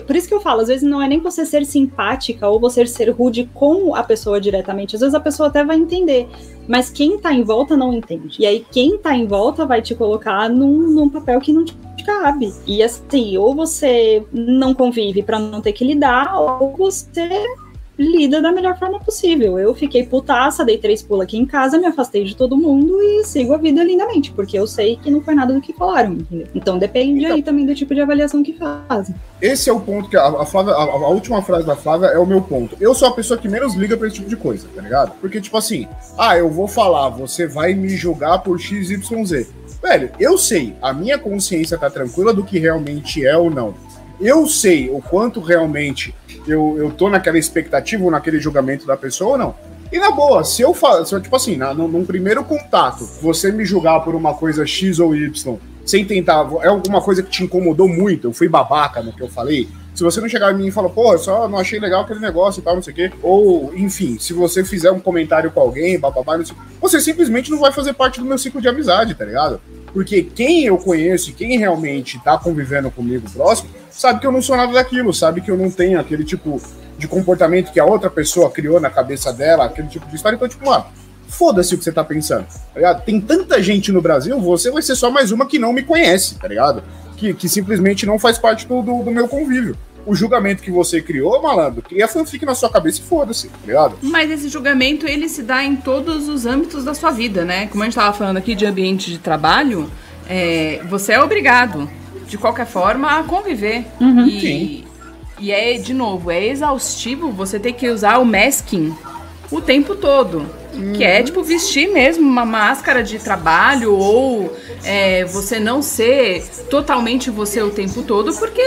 por isso que eu falo, às vezes não é nem você ser simpática ou você ser rude com a pessoa diretamente. Às vezes a pessoa até vai entender, mas quem tá em volta não entende. E aí quem tá em volta vai te colocar num, num papel que não te cabe. E assim, ou você não convive pra não ter que lidar, ou você lida da melhor forma possível. Eu fiquei putaça, dei três pulos aqui em casa, me afastei de todo mundo e sigo a vida lindamente, porque eu sei que não foi nada do que falaram, entendeu? Então depende aí também do tipo de avaliação que fazem. Esse é o ponto que a, a Flávia, a, a última frase da Flávia é o meu ponto. Eu sou a pessoa que menos liga pra esse tipo de coisa, tá ligado? Porque, tipo assim, ah, eu vou falar, você vai me julgar por XYZ. Velho, eu sei, a minha consciência tá tranquila do que realmente é ou não. Eu sei o quanto realmente eu, eu tô naquela expectativa ou naquele julgamento da pessoa ou não. E na boa, se eu falar, se eu, tipo assim, na, num, num primeiro contato, você me julgar por uma coisa X ou Y, sem tentar, é alguma coisa que te incomodou muito, eu fui babaca no que eu falei, se você não chegar em mim e falar, pô, eu só não achei legal aquele negócio e tal, não sei o quê, ou, enfim, se você fizer um comentário com alguém, bababá, não sei, você simplesmente não vai fazer parte do meu ciclo de amizade, tá ligado? Porque quem eu conheço e quem realmente tá convivendo comigo próximo, sabe que eu não sou nada daquilo, sabe que eu não tenho aquele tipo de comportamento que a outra pessoa criou na cabeça dela, aquele tipo de história. Então, tipo, mano, foda-se o que você tá pensando, tá ligado? Tem tanta gente no Brasil, você vai ser só mais uma que não me conhece, tá ligado? Que, que simplesmente não faz parte do, do, do meu convívio. O julgamento que você criou, malandro, cria fanfic na sua cabeça e foda-se, tá ligado? Mas esse julgamento, ele se dá em todos os âmbitos da sua vida, né? Como a gente tava falando aqui de ambiente de trabalho, é, você é obrigado, de qualquer forma, a conviver. E, Sim. e é, de novo, é exaustivo você ter que usar o masking o tempo todo. Que é, tipo, vestir mesmo uma máscara de trabalho ou é, você não ser totalmente você o tempo todo, porque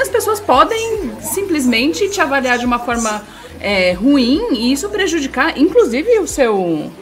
as pessoas podem simplesmente te avaliar de uma forma é, ruim e isso prejudicar, inclusive, o seu,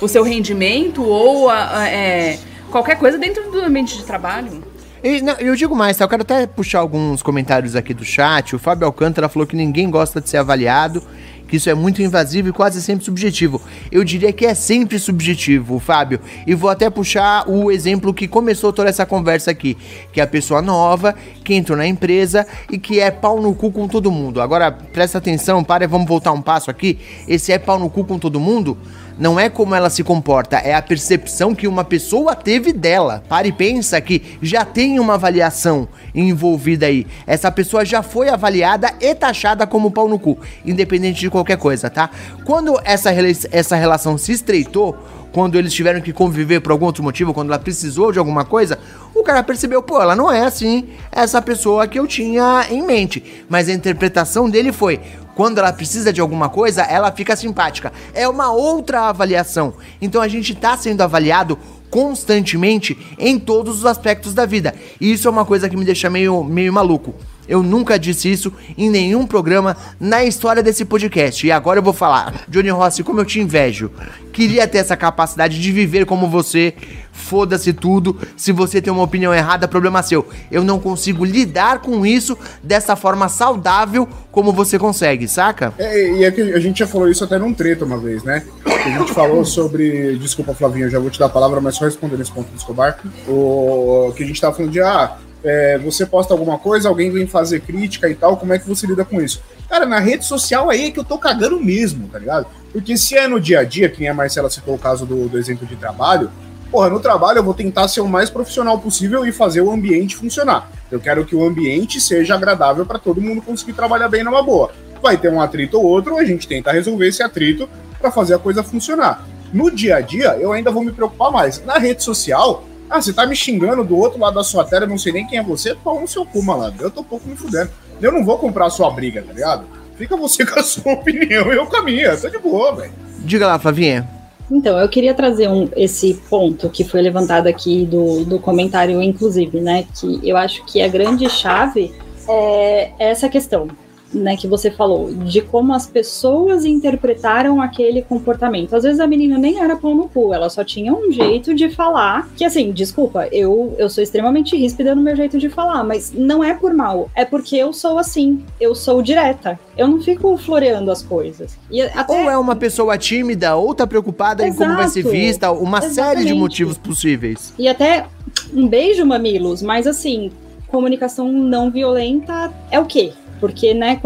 o seu rendimento ou a- a- é, qualquer coisa dentro do ambiente de trabalho. E, não, eu digo mais, tá? Eu quero até puxar alguns comentários aqui do chat. O Fábio Alcântara falou que ninguém gosta de ser avaliado que isso é muito invasivo e quase sempre subjetivo. Eu diria que é sempre subjetivo, Fábio. E vou até puxar o exemplo que começou toda essa conversa aqui, que é a pessoa nova que entrou na empresa e que é pau no cu com todo mundo. Agora, presta atenção, para vamos voltar um passo aqui. Esse é pau no cu com todo mundo não é como ela se comporta, é a percepção que uma pessoa teve dela. Pare e pensa que já tem uma avaliação envolvida aí. Essa pessoa já foi avaliada e taxada como pau no cu, independente de qualquer coisa, tá? Quando essa, essa relação se estreitou, quando eles tiveram que conviver por algum outro motivo, quando ela precisou de alguma coisa, o cara percebeu, pô, ela não é assim, essa pessoa que eu tinha em mente. Mas a interpretação dele foi: quando ela precisa de alguma coisa, ela fica simpática. É uma outra avaliação. Então a gente tá sendo avaliado constantemente em todos os aspectos da vida. E isso é uma coisa que me deixa meio, meio maluco. Eu nunca disse isso em nenhum programa na história desse podcast. E agora eu vou falar. Johnny Rossi, como eu te invejo. Queria ter essa capacidade de viver como você. Foda-se tudo. Se você tem uma opinião errada, problema seu. Eu não consigo lidar com isso dessa forma saudável como você consegue, saca? É, e é que a gente já falou isso até num treta uma vez, né? A gente falou sobre. Desculpa, Flavinho, eu já vou te dar a palavra, mas só respondendo esse ponto do Escobar. O que a gente tava falando de. Ah, é, você posta alguma coisa, alguém vem fazer crítica e tal, como é que você lida com isso? Cara, na rede social aí é que eu tô cagando mesmo, tá ligado? Porque se é no dia a dia, que nem a Marcela citou o caso do, do exemplo de trabalho, porra, no trabalho eu vou tentar ser o mais profissional possível e fazer o ambiente funcionar. Eu quero que o ambiente seja agradável para todo mundo conseguir trabalhar bem numa boa. Vai ter um atrito ou outro, a gente tenta resolver esse atrito para fazer a coisa funcionar. No dia a dia, eu ainda vou me preocupar mais. Na rede social, ah, você tá me xingando do outro lado da sua tela, eu não sei nem quem é você, pau no seu cu, malandro. Eu tô um pouco me fudendo. Eu não vou comprar a sua briga, tá ligado? Fica você (laughs) com a sua opinião e eu caminho, tá de boa, velho. Diga lá, Flavinha. Então, eu queria trazer um, esse ponto que foi levantado aqui do, do comentário, inclusive, né? Que eu acho que a grande chave é essa questão né, que você falou, de como as pessoas interpretaram aquele comportamento. Às vezes a menina nem era pão no cu, ela só tinha um jeito de falar, que assim, desculpa, eu, eu sou extremamente ríspida no meu jeito de falar, mas não é por mal, é porque eu sou assim, eu sou direta. Eu não fico floreando as coisas. Até... Ou é uma pessoa tímida, ou tá preocupada Exato. em como vai ser vista, uma Exatamente. série de motivos possíveis. E até um beijo, mamilos, mas assim, comunicação não violenta é o quê? Porque né,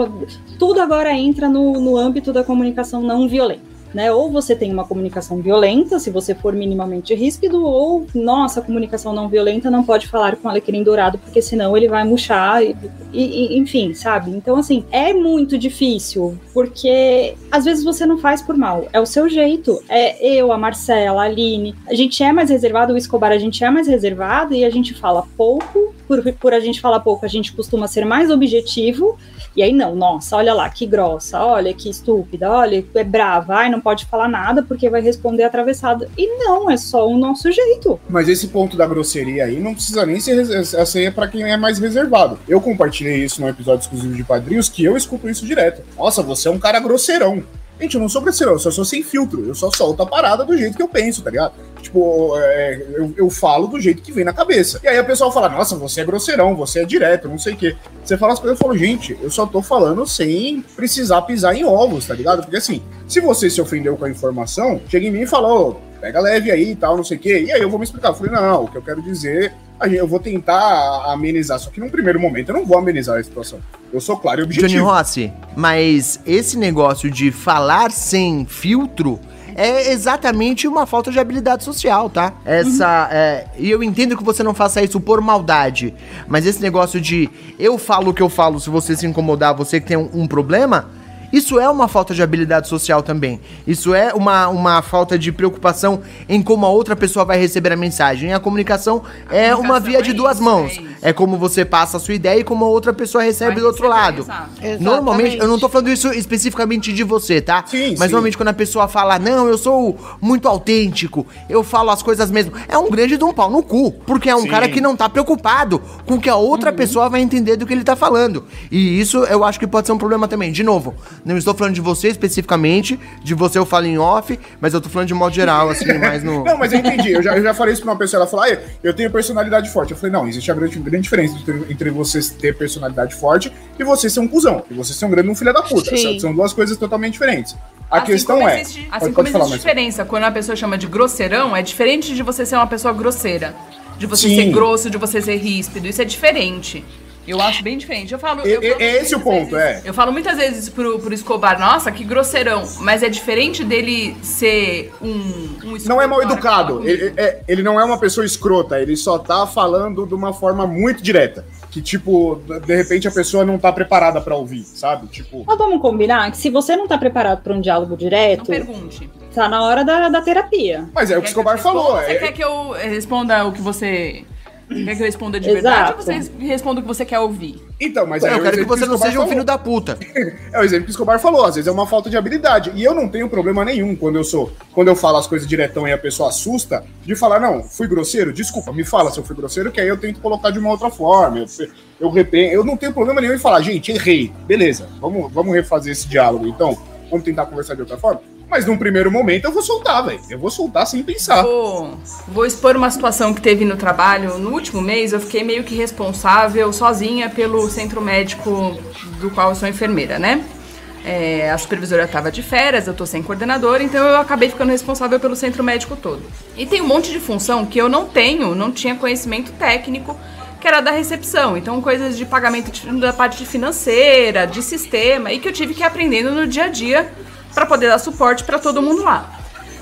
tudo agora entra no, no âmbito da comunicação não violenta né? Ou você tem uma comunicação violenta, se você for minimamente ríspido, ou, nossa, comunicação não violenta não pode falar com alecrim dourado, porque senão ele vai murchar, e, e, enfim, sabe? Então, assim, é muito difícil, porque às vezes você não faz por mal, é o seu jeito. É eu, a Marcela, a Aline, a gente é mais reservado, o Escobar, a gente é mais reservado e a gente fala pouco, por, por a gente falar pouco, a gente costuma ser mais objetivo, e aí não, nossa, olha lá, que grossa, olha que estúpida, olha, é brava, ai, não pode falar nada porque vai responder atravessado. E não, é só o nosso jeito. Mas esse ponto da grosseria aí não precisa nem ser essa é para quem é mais reservado. Eu compartilhei isso no episódio exclusivo de Padrinhos que eu escuto isso direto. Nossa, você é um cara grosseirão. Gente, eu não sou grosseiro, eu só sou sem filtro. Eu só solto a parada do jeito que eu penso, tá ligado? Tipo, é, eu, eu falo do jeito que vem na cabeça. E aí a pessoa fala, nossa, você é grosseirão, você é direto, não sei o quê. Você fala as coisas, eu falo, gente, eu só tô falando sem precisar pisar em ovos, tá ligado? Porque assim, se você se ofendeu com a informação, chega em mim e fala, ô, pega leve aí e tal, não sei o quê. E aí eu vou me explicar. Eu falei, não, o que eu quero dizer eu vou tentar amenizar, só que num primeiro momento eu não vou amenizar a situação. Eu sou claro e objetivo. Johnny Rossi, mas esse negócio de falar sem filtro é exatamente uma falta de habilidade social, tá? Essa. Uhum. É, e eu entendo que você não faça isso por maldade, mas esse negócio de eu falo o que eu falo, se você se incomodar, você que tem um, um problema isso é uma falta de habilidade social também. Isso é uma, uma falta de preocupação em como a outra pessoa vai receber a mensagem. A comunicação, a é comunicação uma via é de duas isso, mãos. É, é, como você passa a sua ideia e como a outra pessoa recebe vai do outro receber, lado. Normalmente, eu não tô falando isso especificamente de você, tá? Sim, Mas sim. normalmente quando a pessoa fala, não, eu sou muito autêntico, eu falo as coisas mesmo, é um grande de um pau no cu. Porque é um sim. cara que não tá preocupado com o que a outra uhum. pessoa vai entender do que ele tá falando. E isso eu acho que pode ser um problema também. De novo, Não estou falando de você especificamente, de você eu falo em off, mas eu tô falando de modo geral, assim, (laughs) mais no. Não, mas eu entendi. Eu já, eu já falei isso pra uma pessoa. Ela falou, ah, eu tenho personalidade forte. Eu falei, não, existe a grande, grande diferença entre, entre você ter personalidade forte e você ser um cuzão. E você ser um grande um filho da puta. Sim. São duas coisas totalmente diferentes. A Assim questão como é. existe- pode- assim pode como falar, existe diferença quando a pessoa chama de grosseirão, é diferente de você ser uma pessoa grosseira. De você Sim. ser grosso, de você ser ríspido. Isso é diferente. Eu acho bem diferente. Eu falo. É- eu falo é- é esse o ponto, vezes- é. Eu falo muitas vezes pro, pro Escobar, nossa, que grosseirão. Mas é diferente dele ser um. um Não é mal educado. Ele, é- ele não é uma pessoa escrota. Ele só tá falando de uma forma muito direta. Que, tipo, de repente a pessoa não tá preparada pra ouvir, sabe? Tipo. Mas vamos combinar que se você não tá preparado para um diálogo Não direto, pergunte. tá na hora da, da terapia. Mas é o que o Escobar falou. Você é- quer que eu responda o que você. Quer que eu responda de verdade ou você responda o que você quer ouvir? Então, mas é eu quero que você não o Escobar seja um falou. filho da puta. (laughs) É o exemplo que o Escobar falou, às vezes é uma falta de habilidade. E eu não tenho problema nenhum quando eu sou, quando eu falo as coisas diretão e a pessoa assusta, de falar, não, fui grosseiro, desculpa, me fala se eu fui grosseiro, que aí eu tento colocar de uma outra forma. Eu, eu repen- eu não tenho problema nenhum em falar, gente, errei. Beleza, vamos, vamos refazer esse diálogo, então. Vamos tentar conversar de outra forma. Mas num primeiro momento eu vou soltar, velho. Eu vou soltar sem pensar. Vou, vou expor uma situação que teve no trabalho. No último mês, eu fiquei meio que responsável sozinha pelo centro médico do qual eu sou enfermeira, né? É, a supervisora estava de férias, eu tô sem coordenador, então eu acabei ficando responsável pelo centro médico todo. E tem um monte de função que eu não tenho, não tinha conhecimento técnico, que era da recepção. Então, coisas de pagamento de- da parte financeira, de sistema, e que eu tive que ir aprendendo no dia a dia para poder dar suporte para todo mundo lá.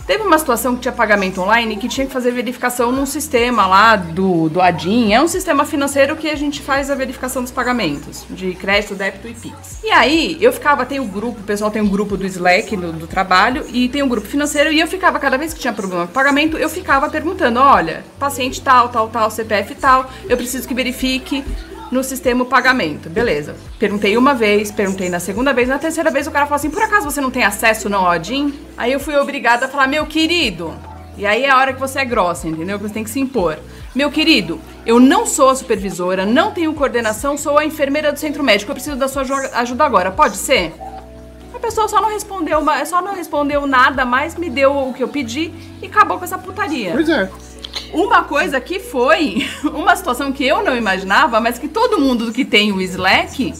Teve uma situação que tinha pagamento online que tinha que fazer verificação num sistema lá do, do ADIM. É um sistema financeiro que a gente faz a verificação dos pagamentos, de crédito, débito e PIX. E aí, eu ficava, tem o grupo, o pessoal tem um grupo do Slack do, do trabalho e tem um grupo financeiro e eu ficava, cada vez que tinha problema com pagamento, eu ficava perguntando, olha, paciente tal, tal, tal, CPF tal, eu preciso que verifique no sistema pagamento. Beleza. Perguntei uma vez, perguntei na segunda vez, na terceira vez o cara falou assim: por acaso você não tem acesso não ao ADIM? Aí eu fui obrigada a falar, meu querido. E aí é a hora que você é grossa, entendeu? Que você tem que se impor. Meu querido, eu não sou a supervisora, não tenho coordenação, sou a enfermeira do centro médico, eu preciso da sua aju- ajuda agora, pode ser? A pessoa só não respondeu, só não respondeu nada mais, me deu o que eu pedi e acabou com essa putaria. Pois é. Uma coisa que foi (laughs) uma situação que eu não imaginava, mas que todo mundo que tem o Slack,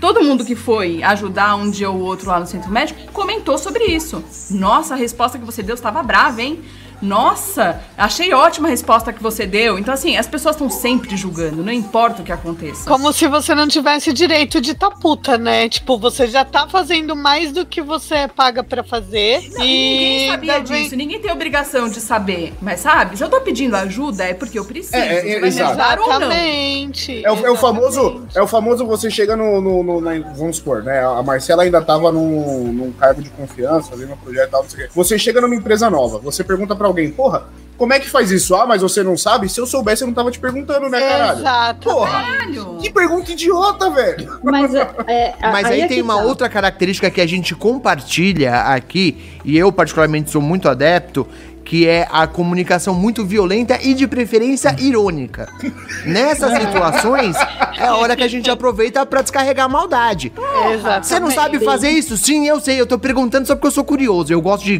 todo mundo que foi ajudar um dia ou outro lá no centro médico, comentou sobre isso. Nossa, a resposta que você deu estava brava, hein? Nossa, achei ótima a resposta que você deu. Então, assim, as pessoas estão sempre julgando, não importa o que aconteça. Como se você não tivesse direito de tá puta, né? Tipo, você já tá fazendo mais do que você paga pra fazer. Não, e ninguém sabia vem- disso, ninguém tem obrigação de saber. Mas sabe, se eu tô pedindo ajuda, é porque eu preciso. É, é, Você vai me exato. ajudar ou não? Exatamente. É o, é o famoso, exatamente. é o famoso você chega no, no, no- na- vamos supor, né? A Marcela ainda tava num, num cargo de confiança, fazendo um projeto e tal, não sei o quê. Você chega numa empresa nova, você pergunta pra alguém, porra, como é que faz isso? Ah, mas você não sabe? Se eu soubesse, eu não tava te perguntando, né, caralho? Exato. Porra, Caralho. que pergunta idiota, velho! Mas, é, é, Mas aí é tem uma tá. outra característica que a gente compartilha aqui, e eu particularmente sou muito adepto, que é a comunicação muito violenta e de preferência irônica. (laughs) Nessas situações, é a hora que a gente aproveita pra descarregar a maldade. Exatamente. Você não sabe fazer isso? Sim, eu sei, eu tô perguntando só porque eu sou curioso. Eu gosto de.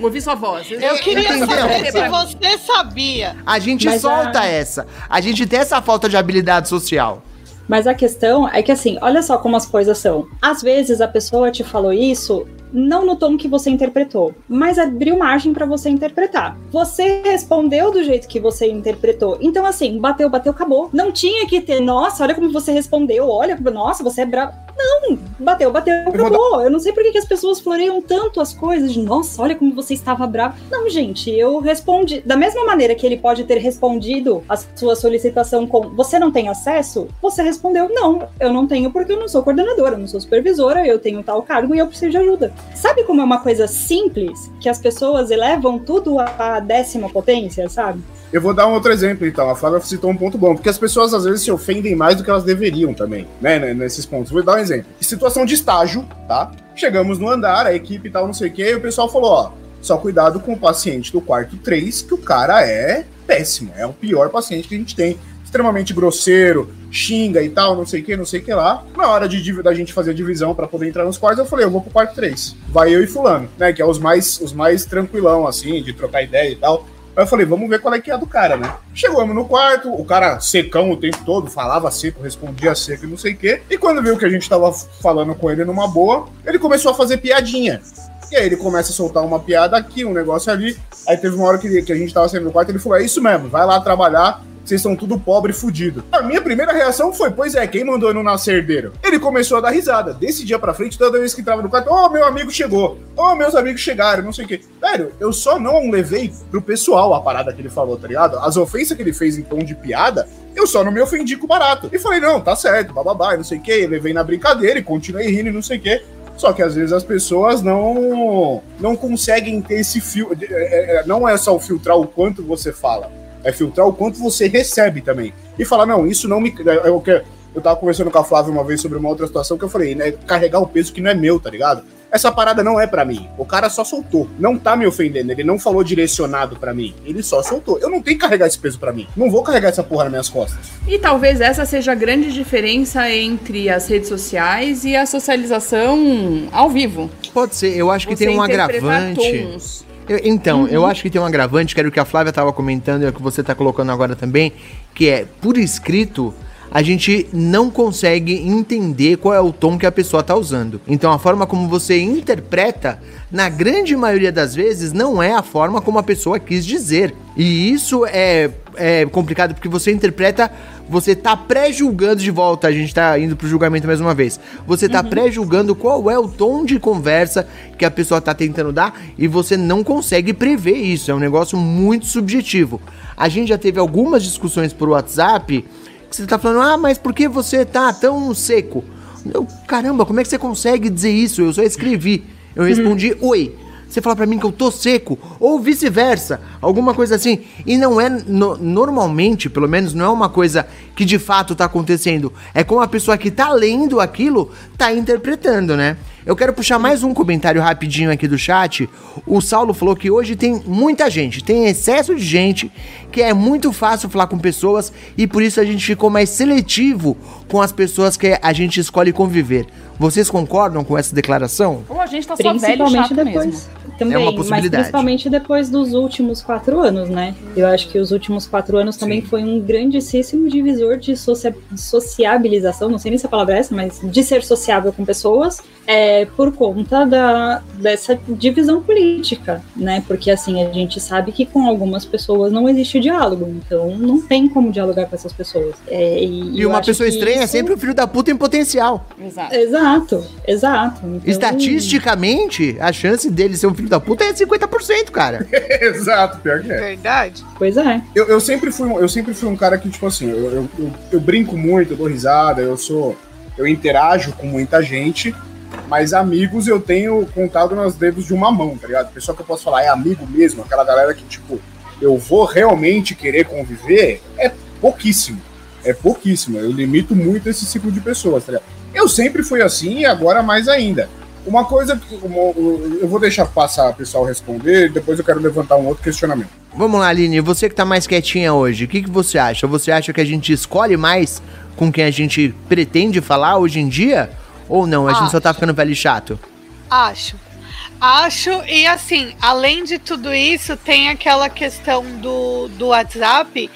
Ouvi sua voz. Eu queria Entendeu? saber se você sabia. A gente Mas solta a- essa. A gente tem essa falta de habilidade social. Mas a questão é que assim, olha só como as coisas são. Às vezes a pessoa te falou isso não no tom que você interpretou, mas abriu margem pra você interpretar. Você respondeu do jeito que você interpretou. Então assim, bateu, bateu, acabou. Não tinha que ter, nossa, olha como você respondeu, olha, nossa, você é bravo. Não, bateu, bateu, vou acabou. Eu não sei por que, que as pessoas floreiam tanto as coisas de, nossa, olha como você estava bravo. Não, gente, eu respondi da mesma maneira que ele pode ter respondido a sua solicitação com você não tem acesso, você respondeu não, eu não tenho porque eu não sou coordenadora, eu não sou supervisora, eu tenho tal cargo e eu preciso de ajuda. Sabe como é uma coisa simples que as pessoas elevam tudo à décima potência, sabe? Eu vou dar um outro exemplo, então. A Flávia citou um ponto bom, porque as pessoas às vezes se ofendem mais do que elas deveriam também, né, né, nesses pontos. Vou dar um exemplo. Situação de estágio, tá? Chegamos no andar, a equipe e tal, não sei o quê, e o pessoal falou, ó, só cuidado com o paciente do quarto 3, que o cara é péssimo, é o pior paciente que a gente tem. extremamente grosseiro, xinga e tal, não sei o que, não sei o que lá. Na hora de, da gente fazer a divisão pra poder entrar nos quartos, eu falei, eu vou pro quarto 3. Vai eu e fulano, né? Que é os mais, os mais tranquilão, assim, de trocar ideia e tal. Aí eu falei, vamos ver qual é que é do cara, né? Chegamos no quarto, o cara secão o tempo todo, falava seco, respondia seco e não sei o quê. E quando viu que a gente tava falando com ele numa boa, ele começou a fazer piadinha. E aí ele começa a soltar uma piada aqui, um negócio ali. Aí teve uma hora que, que a gente tava saindo do quarto, ele falou: É isso mesmo, vai lá trabalhar. Vocês são tudo pobre e fudido. A minha primeira reação foi: Pois é, quem mandou eu não nascer herdeiro? Ele começou a dar risada. Desse dia pra frente, toda vez que entrava no quarto, ô, meu amigo chegou. Ô, meus amigos chegaram, não sei o quê. Velho, eu só não levei pro pessoal a parada que ele falou, tá ligado? As ofensas que ele fez em tom de piada, eu só não me ofendi com o barato. E falei: Não, tá certo, bababá, não sei o quê. Levei na brincadeira e continuei rindo não sei o quê. Só que às vezes as pessoas não não conseguem ter esse fio. é- é- Não é só filtrar o quanto você fala, é filtrar o quanto você recebe também. E falar, não, isso não me. é o que Eu tava conversando com a Flávia uma vez sobre uma outra situação que eu falei, né? Carregar o peso que não é meu, tá ligado? Essa parada não é pra mim. O cara só soltou. Não tá me ofendendo. Ele não falou direcionado pra mim. Ele só soltou. Eu não tenho que carregar esse peso pra mim. Não vou carregar essa porra nas minhas costas. E talvez essa seja a grande diferença entre as redes sociais e a socialização ao vivo. Pode ser, eu acho que Você tem um agravante. tons. Eu- então, Uhum. eu acho que tem um agravante, que era o que a Flávia tava comentando e é o que você tá colocando agora também, que é, por escrito, a gente não consegue entender qual é o tom que a pessoa tá usando. Então, a forma como você interpreta, na grande maioria das vezes, não é a forma como a pessoa quis dizer. E isso é, é complicado porque você interpreta, você tá pré-julgando de volta, a gente tá indo pro julgamento mais uma vez. Você tá pré-julgando qual é o tom de conversa que a pessoa tá tentando dar e você não consegue prever isso. É um negócio muito subjetivo. A gente já teve algumas discussões por WhatsApp que você tá falando, ah, mas por que você tá tão seco? Eu, caramba, como é que você consegue dizer isso? Eu só escrevi. Eu respondi, oi. Você fala pra mim que eu tô seco, ou vice-versa, alguma coisa assim. E não é, no- normalmente, pelo menos, não é uma coisa que de fato tá acontecendo. É como a pessoa que tá lendo aquilo tá interpretando, né? Eu quero puxar mais um comentário rapidinho aqui do chat. O Saulo falou que hoje tem muita gente, tem excesso de gente, que é muito fácil falar com pessoas e por isso a gente ficou mais seletivo com as pessoas que a gente escolhe conviver. Vocês concordam com essa declaração? Ou a gente tá só velho e Principalmente chato depois. mesmo. Também, É uma mas possibilidade. principalmente depois dos últimos quatro anos, né? Eu acho que os últimos quatro anos também foi um grandíssimo divisor de socia- sociabilização, não sei nem se a palavra é essa, mas de ser sociável com pessoas, é, por conta da, dessa divisão política, né? Porque assim, a gente sabe que com algumas pessoas não existe diálogo, então não tem como dialogar com essas pessoas. É, e E uma pessoa estranha é isso- sempre o filho da puta em potencial. Exato. Exato, exato. Então, Estatisticamente, a chance dele ser um filho da puta é 50%, cara. (laughs) Exato, pior que é. Verdade. Pois é. Eu, eu sempre fui, um- eu sempre fui um cara que, tipo assim, eu, eu, eu- eu brinco muito, eu dou risada, eu sou. Eu interajo com muita gente, mas amigos eu tenho contado nos dedos de uma mão, tá ligado? Pessoa que eu posso falar é amigo mesmo, aquela galera que, tipo, eu vou realmente querer conviver, é pouquíssimo. É pouquíssimo. Eu limito muito esse ciclo de pessoas, tá ligado? Eu sempre fui assim e agora mais ainda. Uma coisa que uma- eu vou deixar passar o pessoal responder, depois eu quero levantar um outro questionamento. Vamos lá, Aline, você que tá mais quietinha hoje, o que, que você acha? Você acha que a gente escolhe mais com quem a gente pretende falar hoje em dia? Ou não? A gente só tá ficando velho e chato? Acho. Acho, e assim, além de tudo isso, tem aquela questão do, do WhatsApp,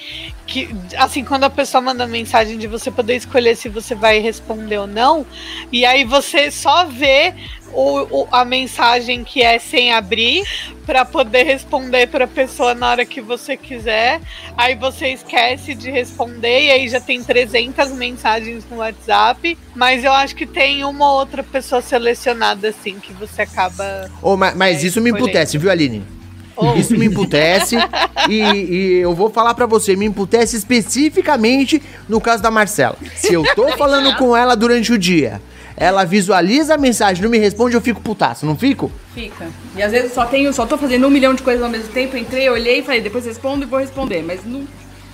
que, assim, quando a pessoa manda mensagem de você poder escolher se você vai responder ou não, e aí você só vê o, o- a mensagem que é sem abrir para poder responder para a pessoa na hora que você quiser. Aí você esquece de responder e aí já tem 300 mensagens no WhatsApp, mas eu acho que tem uma ou outra pessoa selecionada assim que você acaba Ô, ma- mas É, isso me emputece, viu, Aline? Ou- Isso me emputece e, e eu vou falar pra você, me emputece especificamente no caso da Marcela. Se eu tô (laughs) falando com ela durante o dia, ela visualiza a mensagem, não me responde, eu fico putaço, não fico? Fica. E às vezes só tenho, só tô fazendo um milhão de coisas ao mesmo tempo, entrei, olhei e falei, depois respondo e vou responder. Mas não.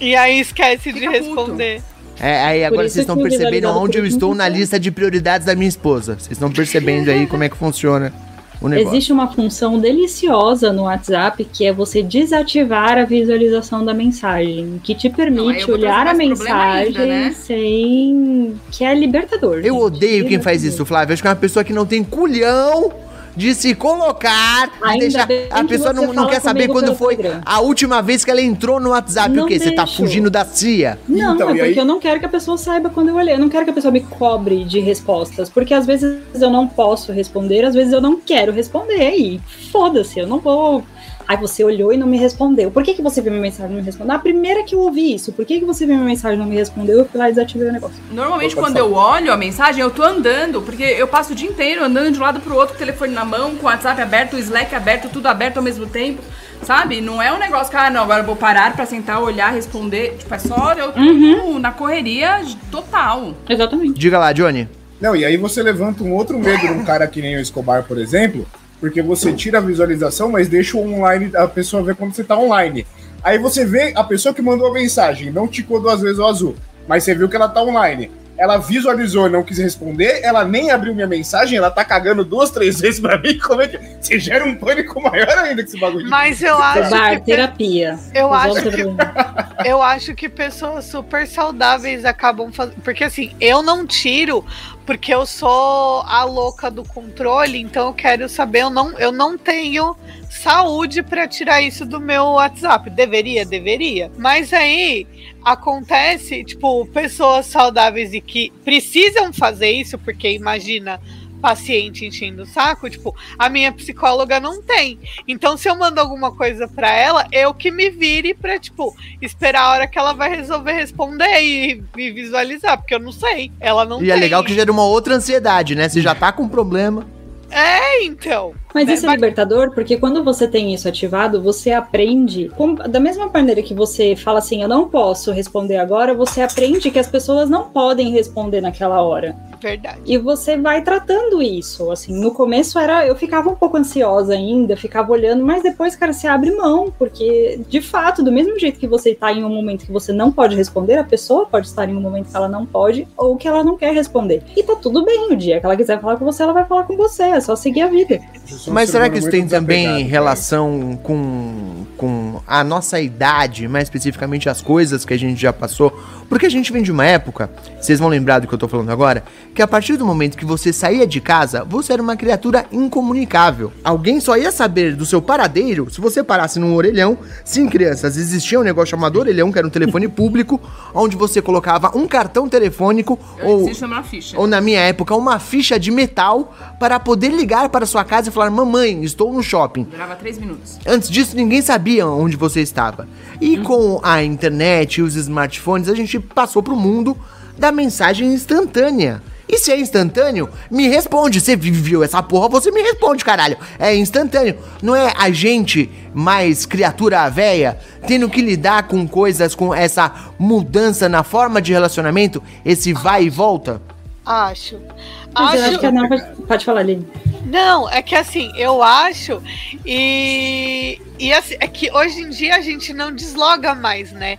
E aí esquece de Fica puto. responder. É, aí agora vocês estão percebendo onde eu estou na funciona. lista de prioridades da minha esposa. Vocês estão percebendo aí como é que funciona. O negócio. Existe uma função deliciosa no WhatsApp que é você desativar a visualização da mensagem, que te Não, permite vou olhar a mensagem ainda, né? sem. que é libertador. Eu gente. odeio quem faz Libertador. isso, Flávio. Acho que é uma pessoa que não tem culhão de se colocar, de deixar. A pessoa não, não quer saber quando foi a última vez que ela entrou no WhatsApp. Não o quê? Você tá deixo. fugindo da CIA? Não, Então, é e porque aí- eu não quero que a pessoa saiba quando eu olhei. Eu não quero que a pessoa me cobre de respostas. Porque às vezes eu não posso responder, às vezes eu não quero responder. E foda-se, eu não vou. Aí você olhou e não me respondeu. Por que, que você viu minha mensagem e não me respondeu? A primeira que eu ouvi isso, por que, que você viu minha mensagem e não me respondeu? Eu fui lá e desativei o negócio. Normalmente, quando eu olho a mensagem, eu tô andando, porque eu passo o dia inteiro andando de um lado pro outro, com o telefone na mão, com o WhatsApp aberto, o Slack aberto, tudo aberto ao mesmo tempo, sabe? Não é um negócio que, ah, não, agora eu vou parar pra sentar, olhar, responder. Tipo, é só eu tô Uhum. na correria total. Exatamente. Diga lá, Johnny. Não, e aí você levanta um outro medo num cara que nem o Escobar, por exemplo, porque você tira a visualização, mas deixa o online, a pessoa ver quando você tá online. Aí você vê a pessoa que mandou a mensagem, não ticou duas vezes o azul, mas você viu que ela tá online. Ela visualizou e não quis responder, ela nem abriu minha mensagem, ela tá cagando duas, três (laughs) vezes pra mim. Como é que. Você gera um pânico maior ainda que esse bagulho. Mas eu acho Bar, que terapia. Eu acho que- eu acho que pessoas super saudáveis acabam fazendo. Porque assim, eu não tiro porque eu sou a louca do controle, então eu quero saber, eu não, eu não tenho saúde pra tirar isso do meu WhatsApp. Deveria, deveria. Mas aí acontece, tipo, pessoas saudáveis e que precisam fazer isso, porque imagina paciente enchendo o saco, tipo, a minha psicóloga não tem. Então, se eu mando alguma coisa pra ela, eu que me vire pra, tipo, esperar a hora que ela vai resolver responder e, e visualizar, porque eu não sei. Ela não E tem. é legal que gera uma outra ansiedade, né? Você já tá com problema. É, então. Mas Né, isso é libertador porque quando você tem isso ativado, você aprende. com- da mesma maneira que você fala assim, eu não posso responder agora, você aprende que as pessoas não podem responder naquela hora. Verdade. E você vai tratando isso. Assim, no começo era. Eu ficava um pouco ansiosa ainda, ficava olhando, mas depois, cara, você abre mão, porque, de fato, do mesmo jeito que você tá em um momento que você não pode responder, a pessoa pode estar em um momento que ela não pode, ou que ela não quer responder. E tá tudo bem, o dia que ela quiser falar com você, ela vai falar com você. É só seguir a vida. Sou Mas ser será humano que isso tem também desapegado, relação com, com a nossa idade, mais especificamente as coisas que a gente já passou? Porque a gente vem de uma época, vocês vão lembrar do que eu tô falando agora, que a partir do momento que você saía de casa, você era uma criatura incomunicável. Alguém só ia saber do seu paradeiro se você parasse num orelhão. Sim, crianças, existia um negócio chamado orelhão, que era um telefone público, onde você colocava um cartão telefônico Eu ou ou na minha época, uma ficha de metal para poder ligar para sua casa e falar: Mamãe, estou no shopping. Durava três minutos. Antes disso, ninguém sabia onde você estava. E com a internet e os smartphones, a gente passou pro mundo da mensagem instantânea. E se é instantâneo, me responde. Você viveu essa porra, você me responde, caralho. É instantâneo. Não é a gente, mais criatura véia, tendo que lidar com coisas, com essa mudança na forma de relacionamento, esse vai e volta? Acho. Mas acho Acho. que não, pode, pode falar, Lili. Não, é que assim, eu acho e, e assim, é que hoje em dia a gente não desloga mais, né?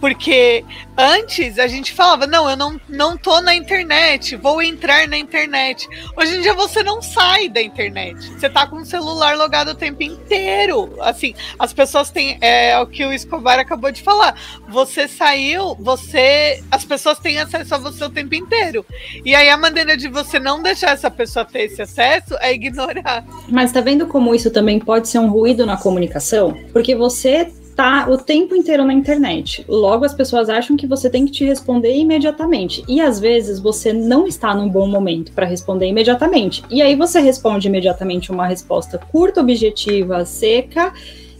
Porque antes a gente falava, não, eu não, não tô na internet, vou entrar na internet. Hoje em dia você não sai da internet. Você tá com o celular logado o tempo inteiro. Assim, as pessoas têm. É o que o Escobar acabou de falar. Você saiu, você. As pessoas têm acesso a você o tempo inteiro. E aí a maneira de você não deixar essa pessoa ter esse acesso é ignorar. Mas tá vendo como isso também pode ser um ruído na comunicação? Porque você tá o tempo inteiro na internet. Logo as pessoas acham que você tem que te responder imediatamente. E às vezes você não está num bom momento para responder imediatamente. E aí você responde imediatamente uma resposta curta, objetiva, seca.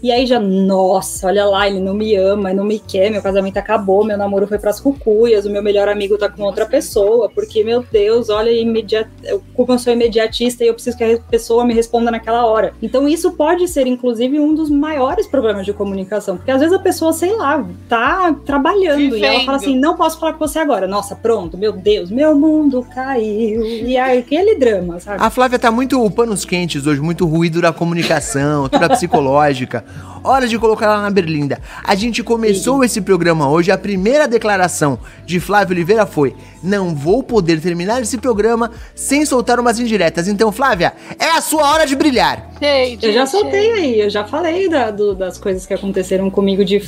E aí já, nossa, olha lá, ele não me ama, não me quer, meu casamento acabou, meu namoro foi pras cucuias, o meu melhor amigo tá com outra pessoa, porque, meu Deus, olha, imediat... eu, como eu sou imediatista e eu preciso que a pessoa me responda naquela hora. Então isso pode ser, inclusive, um dos maiores problemas de comunicação, porque às vezes a pessoa, sei lá, tá trabalhando e ela Vivendo. fala assim, não posso falar com você agora. Nossa, pronto, meu Deus, meu mundo caiu. E aí, aquele drama, sabe? A Flávia tá muito panos quentes hoje, muito ruído da comunicação, toda psicológica. Hora de colocar ela na berlinda. A gente começou esse programa hoje, a primeira declaração de Flávio Oliveira foi: Não vou poder terminar esse programa sem soltar umas indiretas. Então, Flávia, é a sua hora de brilhar. Gente, Eu já soltei aí, eu já falei da- do- das coisas que aconteceram comigo de,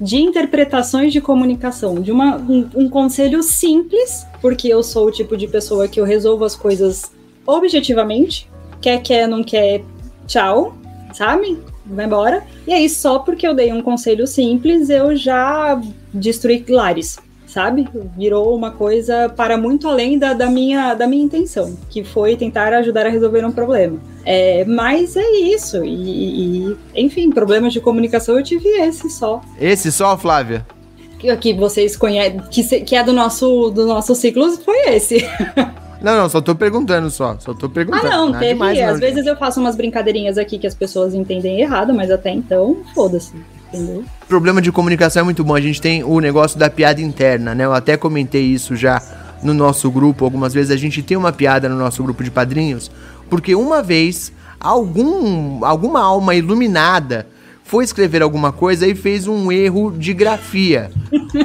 de interpretações de comunicação, de uma, um, um conselho simples, porque eu sou o tipo de pessoa que eu resolvo as coisas objetivamente, quer, quer, não quer, tchau, sabe? Vai embora. E aí, só porque eu dei um conselho simples, eu já destruí lares, sabe? Virou uma coisa para muito além da, da minha, da minha intenção, que foi tentar ajudar a resolver um problema. É, mas é isso. E, e, enfim, problemas de comunicação eu tive esse só. Esse só, Flávia? Que, que vocês conhecem, que, que é do nosso, do nosso ciclo, foi esse. (laughs) Não, não, só tô perguntando só. Só tô Ah, perguntando. não, nada teve. demais, não, às vezes eu faço umas brincadeirinhas aqui que as pessoas entendem errado, mas até então, foda-se. Entendeu? problema de comunicação é muito bom. A gente tem o negócio da piada interna, né? Eu até comentei isso já no nosso grupo. Algumas vezes a gente tem uma piada no nosso grupo de padrinhos, porque uma vez algum, alguma alma iluminada foi escrever alguma coisa e fez um erro de grafia.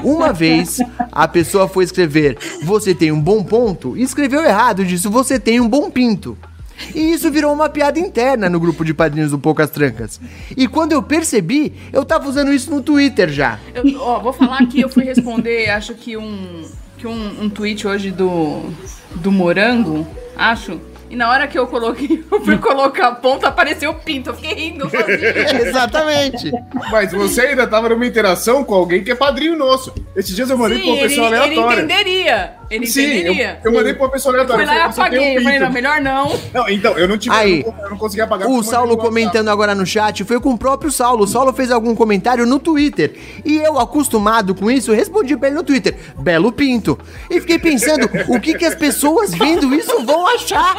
Uma vez a pessoa foi escrever você tem um bom ponto e escreveu errado, disse você tem um bom pinto. E isso virou uma piada interna no grupo de padrinhos do Poucas Trancas. E quando eu percebi, eu tava usando isso no Twitter já. Eu, ó, vou falar que eu fui responder, acho que um, que um, um tweet hoje do, do Morango, acho. E na hora que eu coloquei, (laughs) eu fui colocar a ponta, apareceu o pinto. Eu fiquei rindo sozinha. (laughs) Exatamente. Mas você ainda tava numa interação com alguém que é padrinho nosso. Esses dias eu mandei pra Sim, uma ele, pessoa ele aleatória. entenderia. Ele Sim, eu, entenderia. eu mandei pra uma pessoa Fui aleatória. lá e Você tem um apaguei. Eu falei, não, melhor não. Não, então, eu não tive. Aí, eu, não, eu não consegui apagar. O eu Saulo comentando agora no chat foi com o próprio Saulo. O Saulo fez algum comentário no Twitter. E eu, acostumado com isso, respondi pra ele no Twitter: Belo Pinto. E fiquei pensando, o que, que as pessoas vendo isso vão achar?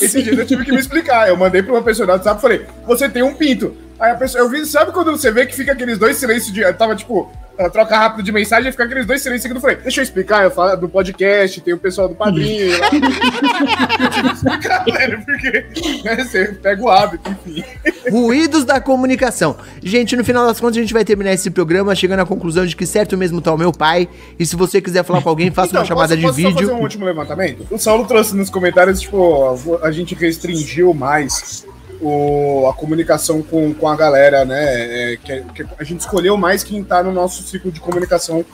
Esse dia eu tive que me explicar. Eu mandei pra uma pessoa no WhatsApp e falei: Você tem um pinto. Aí a pessoa, eu vi, sabe quando você vê que fica aqueles dois silêncios de. Tava tipo, troca rápido de mensagem e fica aqueles dois silêncios seguidos. Eu falei: Deixa eu explicar. Eu falo do podcast, tem o pessoal do padrinho. eu tive que explicar, velho, porque né, você pega o hábito, enfim. Ruídos da comunicação. Gente, no final das contas, a gente vai terminar esse programa chegando à conclusão de que certo mesmo tá o meu pai. E se você quiser falar com alguém, faça uma chamada Então, posso, de posso só vídeo. fazer um último levantamento? O Saulo trouxe nos comentários, tipo, a gente restringiu mais o, a comunicação com, com a galera, né? É, que, que a gente escolheu mais quem tá no nosso ciclo de comunicação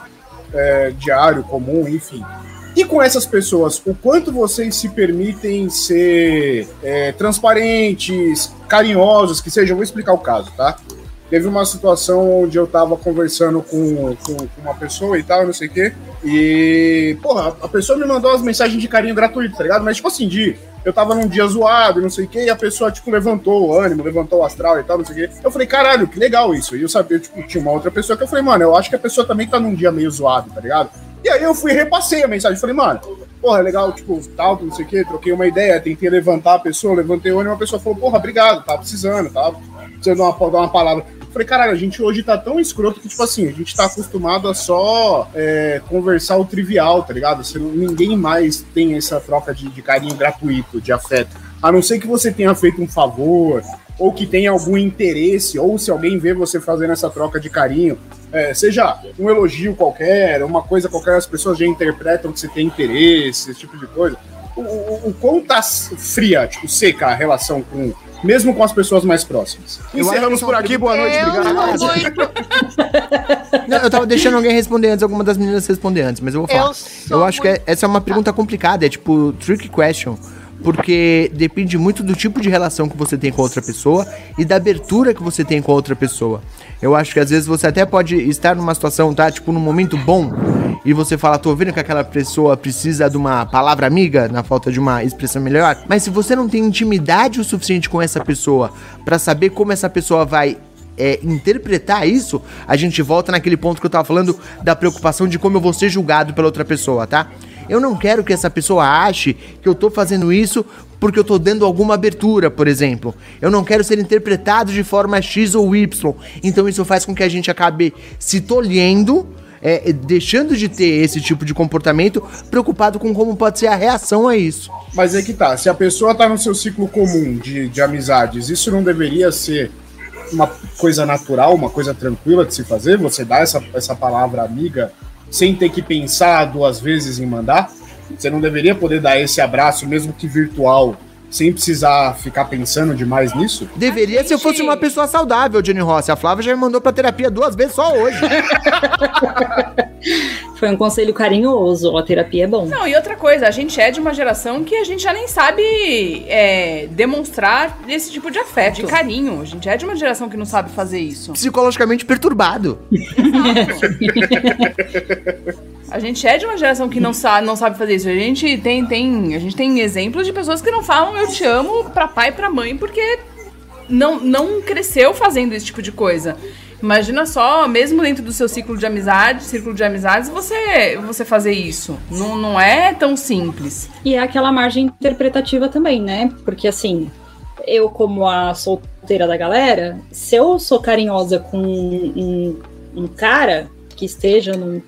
é, diário, comum, enfim. E com essas pessoas, o quanto vocês se permitem ser é, transparentes, carinhosos, que seja, eu vou explicar o caso, tá? Teve uma situação onde eu tava conversando com, com, com uma pessoa e tal, não sei o quê. E, porra, a pessoa me mandou umas mensagens de carinho gratuito, tá ligado? Mas, tipo assim, de. Eu tava num dia zoado, não sei o quê, e a pessoa, tipo, levantou o ânimo, levantou o astral e tal, não sei o quê. Eu falei, caralho, que legal isso. E eu sabia, tipo, tinha uma outra pessoa que eu falei, mano, eu acho que a pessoa também tá num dia meio zoado, tá ligado? E aí eu fui repassei a mensagem. Falei, mano, porra, é legal, tipo, tal, não sei o quê, troquei uma ideia, tentei levantar a pessoa, levantei o ânimo, a pessoa falou, porra, obrigado, tava precisando, tava precisando dar uma, dar uma palavra. Falei, caralho, a gente hoje tá tão escroto que, tipo assim, a gente tá acostumado a só é, conversar o trivial, tá ligado? Você ninguém mais tem essa troca de, de carinho gratuito, de afeto. A não ser que você tenha feito um favor, ou que tenha algum interesse, ou se alguém vê você fazendo essa troca de carinho, é, seja um elogio qualquer, uma coisa qualquer, as pessoas já interpretam que você tem interesse, esse tipo de coisa. O, o, o tá fria, tipo, seca a relação com. Mesmo com as pessoas mais próximas. Encerramos por aqui, boa noite, Eu obrigado. (laughs) não muito. Eu tava deixando alguém responder antes, alguma das meninas responder antes, mas eu vou falar. Eu Eu acho que é- essa é uma pergunta complicada, é tipo trick question. Porque depende muito do tipo de relação que você tem com outra pessoa e da abertura que você tem com outra pessoa. Eu acho que às vezes você até pode estar numa situação, tá? Tipo, num momento bom, e você fala, tô vendo que aquela pessoa precisa de uma palavra amiga, na falta de uma expressão melhor. Mas se você não tem intimidade o suficiente com essa pessoa pra saber como essa pessoa vai é, interpretar isso, a gente volta naquele ponto que eu tava falando da preocupação de como eu vou ser julgado pela outra pessoa, tá? Eu não quero que essa pessoa ache que eu tô fazendo isso porque eu tô dando alguma abertura, por exemplo. Eu não quero ser interpretado de forma X ou Y. Então isso faz com que a gente acabe se tolhendo, é, deixando de ter esse tipo de comportamento, preocupado com como pode ser a reação a isso. Mas é que tá, se a pessoa tá no seu ciclo comum de, de amizades, isso não deveria ser uma coisa natural, uma coisa tranquila de se fazer? Você dá essa, essa palavra amiga sem ter que pensar duas vezes em mandar? Você não deveria poder dar esse abraço, mesmo que virtual, sem precisar ficar pensando demais nisso? Deveria A se eu fosse gente- uma pessoa saudável, Johnny Rossi. A Flávia já me mandou pra terapia duas vezes só hoje. (laughs) Foi um conselho carinhoso. A terapia é bom. Não, e outra coisa, a gente é de uma geração que a gente já nem sabe é, demonstrar esse tipo de afeto, de carinho. A gente é de uma geração que não sabe fazer isso. Psicologicamente perturbado. (laughs) A gente é de uma geração que não sabe, não sabe fazer isso. A gente tem, tem, a gente tem exemplos de pessoas que não falam eu te amo pra pai e pra mãe porque não, não cresceu fazendo esse tipo de coisa. Imagina só, mesmo dentro do seu ciclo de amizade, círculo de amizades, você, você fazer isso. Não, não é tão simples. E é aquela margem interpretativa também, né? Porque assim, eu como a solteira da galera, se eu sou carinhosa com um, um cara que esteja num.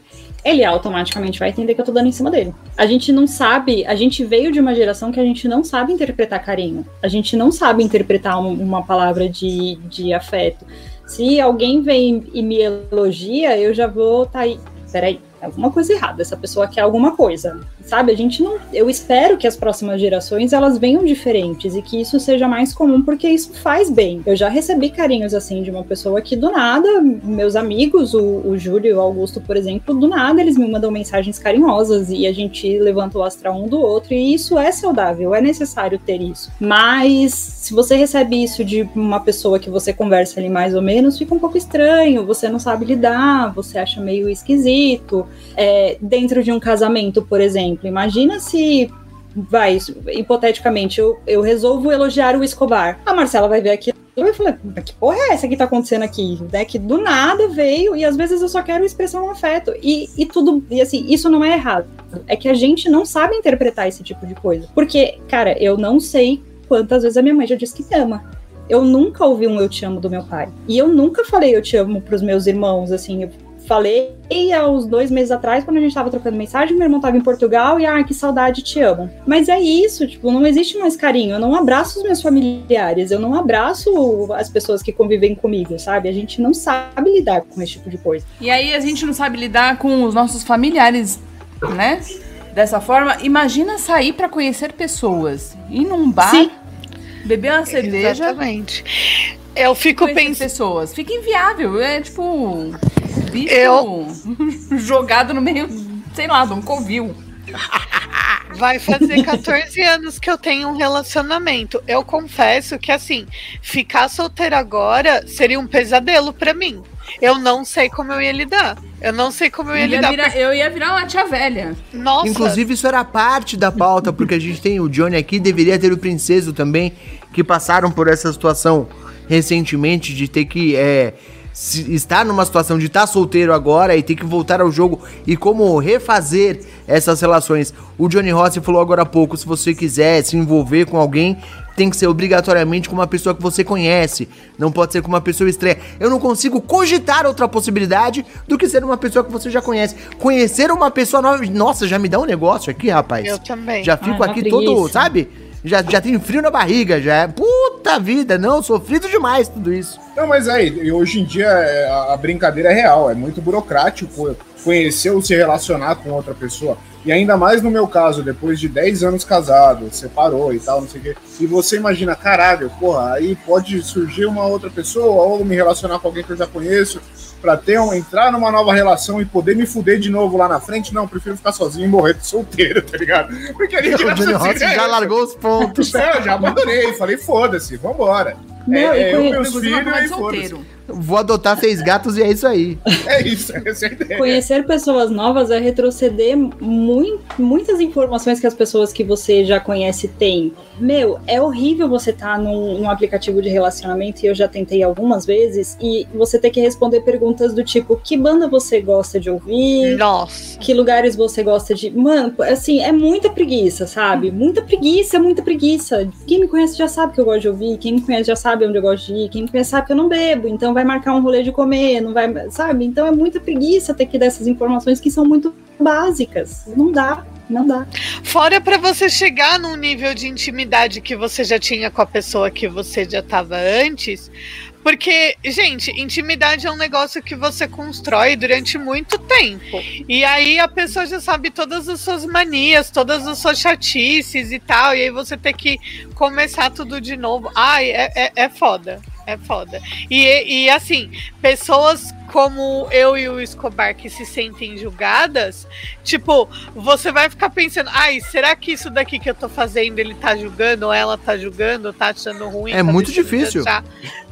Ele automaticamente vai entender que eu tô dando em cima dele. A gente não sabe, a gente veio de uma geração que a gente não sabe interpretar carinho. A gente não sabe interpretar um- uma palavra de, de afeto. Se alguém vem e me elogia, eu já vou tá aí. Peraí, alguma coisa errada. Essa pessoa quer alguma coisa. Sabe? A gente não. Eu espero que as próximas gerações elas venham diferentes e que isso seja mais comum, porque isso faz bem. Eu já recebi carinhos assim de uma pessoa que do nada, meus amigos, o, o Júlio e o Augusto, por exemplo, do nada eles me mandam mensagens carinhosas e a gente levanta o astral um do outro, e isso é saudável, é necessário ter isso. Mas se você recebe isso de uma pessoa que você conversa ali mais ou menos, fica um pouco estranho, você não sabe lidar, você acha meio esquisito. É, dentro de um casamento, por exemplo, imagina se vai, hipoteticamente, eu, eu resolvo elogiar o Escobar. A Marcela vai ver aquilo e falar, "Mas que porra é essa que tá acontecendo aqui? Né? Que do nada veio, e às vezes eu só quero expressar um afeto. E, e tudo, e assim, isso não é errado. É que a gente não sabe interpretar esse tipo de coisa. Porque, cara, eu não sei quantas vezes a minha mãe já disse que me ama. Eu nunca ouvi um eu te amo do meu pai. E eu nunca falei eu te amo pros meus irmãos, assim, eu falei há uns dois meses atrás, quando a gente tava trocando mensagem, meu irmão tava em Portugal e, ah, que saudade, te amo. Mas é isso, tipo, não existe mais carinho. Eu não abraço os meus familiares, eu não abraço as pessoas que convivem comigo, sabe? A gente não sabe lidar com esse tipo de coisa. E aí a gente não sabe lidar com os nossos familiares, né? Dessa forma, imagina sair pra conhecer pessoas. Ir num bar, Sim. beber uma cerveja, Exatamente. Eu fico pensando. pessoas. Fica inviável. É tipo. Bicho Eu- (laughs) jogado no meio, sei lá, de um covil. (laughs) Vai fazer 14 anos que eu tenho um relacionamento. Eu confesso que, assim, ficar solteira agora seria um pesadelo pra mim. Eu não sei como eu ia lidar. Eu não sei como eu ia Eu ia, lidar. virar, eu ia virar uma tia velha. Nossa, Inclusive, isso era parte da pauta, porque a gente tem o Johnny aqui, deveria ter o Princeso também, que passaram por essa situação recentemente de ter que é, se- estar numa situação de estar solteiro agora e ter que voltar ao jogo e como refazer essas relações. O Johnny Rossi falou agora há pouco, se você quiser se envolver com alguém, tem que ser obrigatoriamente com uma pessoa que você conhece, não pode ser com uma pessoa estranha. Eu não consigo cogitar outra possibilidade do que ser uma pessoa que você já conhece. Conhecer uma pessoa nova, nossa, já me dá um negócio aqui, rapaz. eu também. Já fico Ah, aqui todo, sabe? Já, já tenho frio na barriga, já. Puta vida, não, sofrido demais tudo isso. Não, mas aí, hoje em dia é, a brincadeira é real, é muito burocrático conhecer ou se relacionar com outra pessoa. E ainda mais no meu caso, depois de 10 anos casado, separou e tal, não sei o quê. E você imagina, caralho, porra, aí pode surgir uma outra pessoa ou me relacionar com alguém que eu já conheço pra ter um, entrar numa nova relação e poder me fuder de novo lá na frente. Não, prefiro ficar sozinho e morrer de solteiro, (laughs) tá ligado? Porque ali O Johnny Rossi já largou os pontos. (laughs) É, eu já abandonei, falei, foda-se, vambora. Não, é, e é, eu, meus filhos e de foda-se. Vou adotar seis gatos e é isso aí. É isso, essa é a ideia. Conhecer pessoas novas é retroceder mui- muitas informações que as pessoas que você já conhece têm. Meu, é horrível você estar num, num aplicativo de relacionamento, e eu já tentei algumas vezes, e você ter que responder perguntas do tipo: que banda você gosta de ouvir? Nossa. que lugares você gosta de. Mano, assim, é muita preguiça, sabe? Muita preguiça, muita preguiça. Quem me conhece já sabe que eu gosto de ouvir, quem me conhece já sabe onde eu gosto de ir, quem me conhece sabe que eu não bebo, então vai marcar um rolê de comer, não vai. Sabe? Então é muita preguiça ter que dar essas informações que são muito básicas. Não dá, não dá. Fora pra você chegar num nível de intimidade que você já tinha com a pessoa que você já tava antes. Porque, gente, intimidade é um negócio que você constrói durante muito tempo. E aí a pessoa já sabe todas as suas manias, todas as suas chatices e tal. E aí você tem que começar tudo de novo. Ai, é, é, é foda. É foda. E, e assim, pessoas como eu e o Escobar que se sentem julgadas, tipo, você vai ficar pensando, ai, será que isso daqui que eu tô fazendo ele tá julgando, ou ela tá julgando, tá achando ruim? É tá muito difícil.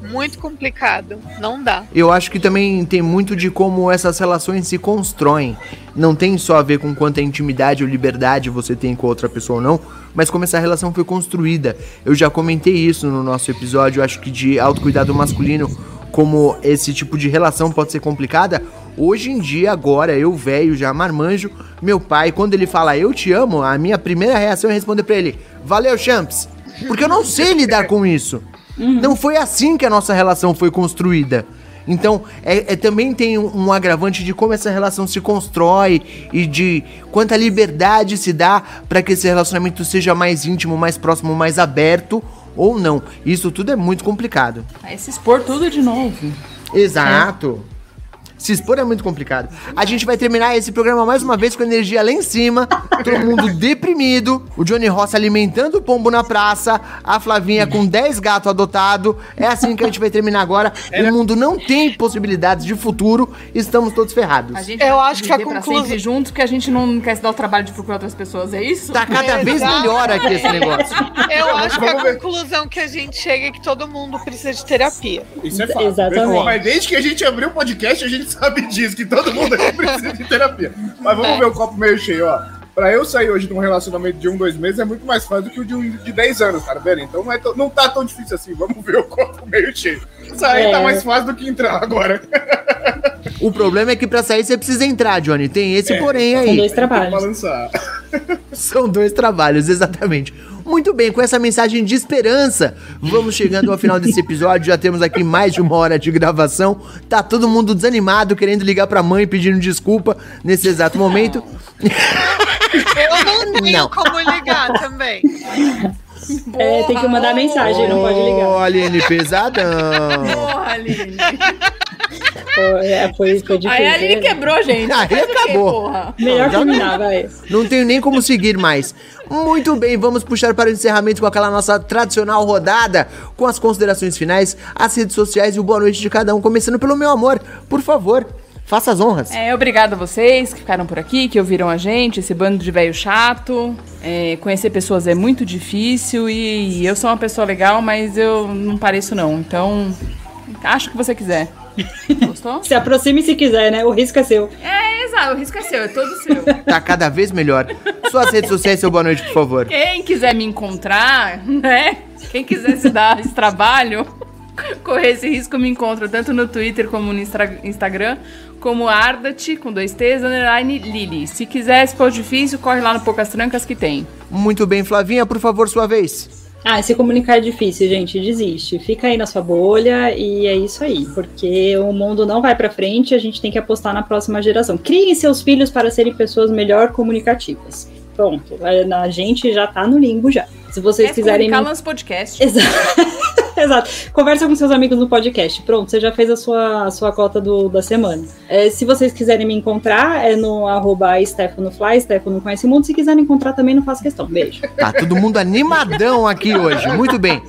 Muito complicado. Não dá. Eu acho que também tem muito de como essas relações se constroem. Não tem só a ver com quanta intimidade ou liberdade você tem com outra pessoa ou não, mas como essa relação foi construída. Eu já comentei isso no nosso episódio, acho que de autocuidado masculino, como esse tipo de relação pode ser complicada. Hoje em dia, agora, eu velho, já marmanjo, meu pai, quando ele fala eu te amo, a minha primeira reação é responder pra ele: Valeu, Champs! Porque eu não sei lidar com isso. Não foi assim que a nossa relação foi construída. Então, é, é- também tem um, um agravante de como essa relação se constrói e de quanta liberdade se dá para que esse relacionamento seja mais íntimo, mais próximo, mais aberto ou não. Isso tudo é muito complicado. Aí se expor tudo de novo. Exato. Se expor é muito complicado. A gente vai terminar esse programa mais uma vez com energia lá em cima, todo mundo deprimido, o Johnny Ross alimentando o pombo na praça, a Flavinha com 10 gatos adotados. É assim que a gente vai terminar agora. O mundo não tem possibilidades de futuro, estamos todos ferrados. A gente Eu acho que a conclusão- juntos, porque a gente não quer se dar o trabalho de procurar outras pessoas, é isso? Tá cada vez melhor aqui esse negócio. Eu acho que a conclusão que a gente chega é que todo mundo precisa de terapia. Isso é fato. Exatamente. Mas desde que a gente abriu o podcast, a gente sabe disso, que todo mundo aqui precisa de terapia. Mas vamos ver o copo meio cheio, ó. Pra eu sair hoje de um relacionamento de um, dois meses é muito mais fácil do que o de um de 10 anos, tá vendo? Então não, é tão- não tá tão difícil assim. Vamos ver o copo meio cheio. Sair É. tá mais fácil do que entrar agora. (laughs) O problema é que pra sair você precisa entrar, Johnny. Tem esse porém São aí. dois Tem que trabalhos. São dois trabalhos, exatamente. Muito bem, com essa mensagem de esperança, vamos chegando ao final desse episódio. Já temos aqui mais de uma hora de gravação. Tá todo mundo desanimado, querendo ligar pra mãe pedindo desculpa nesse exato momento. Eu não tenho Não. como ligar também. (laughs) É, tem que mandar mensagem, não pode ligar. Ô, Aline, pesadão. Porra, Aline. Foi, é, foi, foi difícil. Aí a Aline né? quebrou, gente. Aí Faz quê, acabou. porra? Melhor Já- terminar, vai. Não tenho nem como seguir mais. Muito bem, vamos puxar para o encerramento com aquela nossa tradicional rodada, com as considerações finais, as redes sociais e o boa noite de cada um, começando pelo meu amor. Por favor, faça as honras. É, obrigado a vocês que ficaram por aqui, que ouviram a gente, esse bando de velho chato. É, conhecer pessoas é muito difícil e eu sou uma pessoa legal, mas eu não pareço não. Então, acho que você quiser. Gostou? Se aproxime se quiser, né? O risco é seu. É, exato, o risco é seu, é todo seu. (laughs) Tá cada vez melhor. Suas redes sociais, seu boa noite, por favor. Quem quiser me encontrar, né? Quem quiser se dar esse trabalho, correr esse risco, me encontra tanto no Twitter como no Instra- Instagram, como Ardat, com dois T's, underline Lili. Se quiser, se for difícil, corre lá no Poucas Trancas que tem. Muito bem, Flavinha, por favor, sua vez. Ah, se comunicar é difícil, gente, desiste. Fica aí na sua bolha e é isso aí, porque o mundo não vai pra frente, a gente tem que apostar na próxima geração. Criem seus filhos para serem pessoas melhor comunicativas. Pronto, a gente já tá no limbo já. Se vocês É quiserem me nos podcasts. Exato. (laughs) Exato. Conversa com seus amigos no podcast. Pronto, você já fez a sua, a sua cota do, da semana. É, se vocês quiserem me encontrar, é no arroba StefanoFly, Stefano Conhece Mundo. Se quiserem encontrar também, não faço questão. Beijo. (laughs) Tá todo mundo animadão aqui hoje. Muito bem.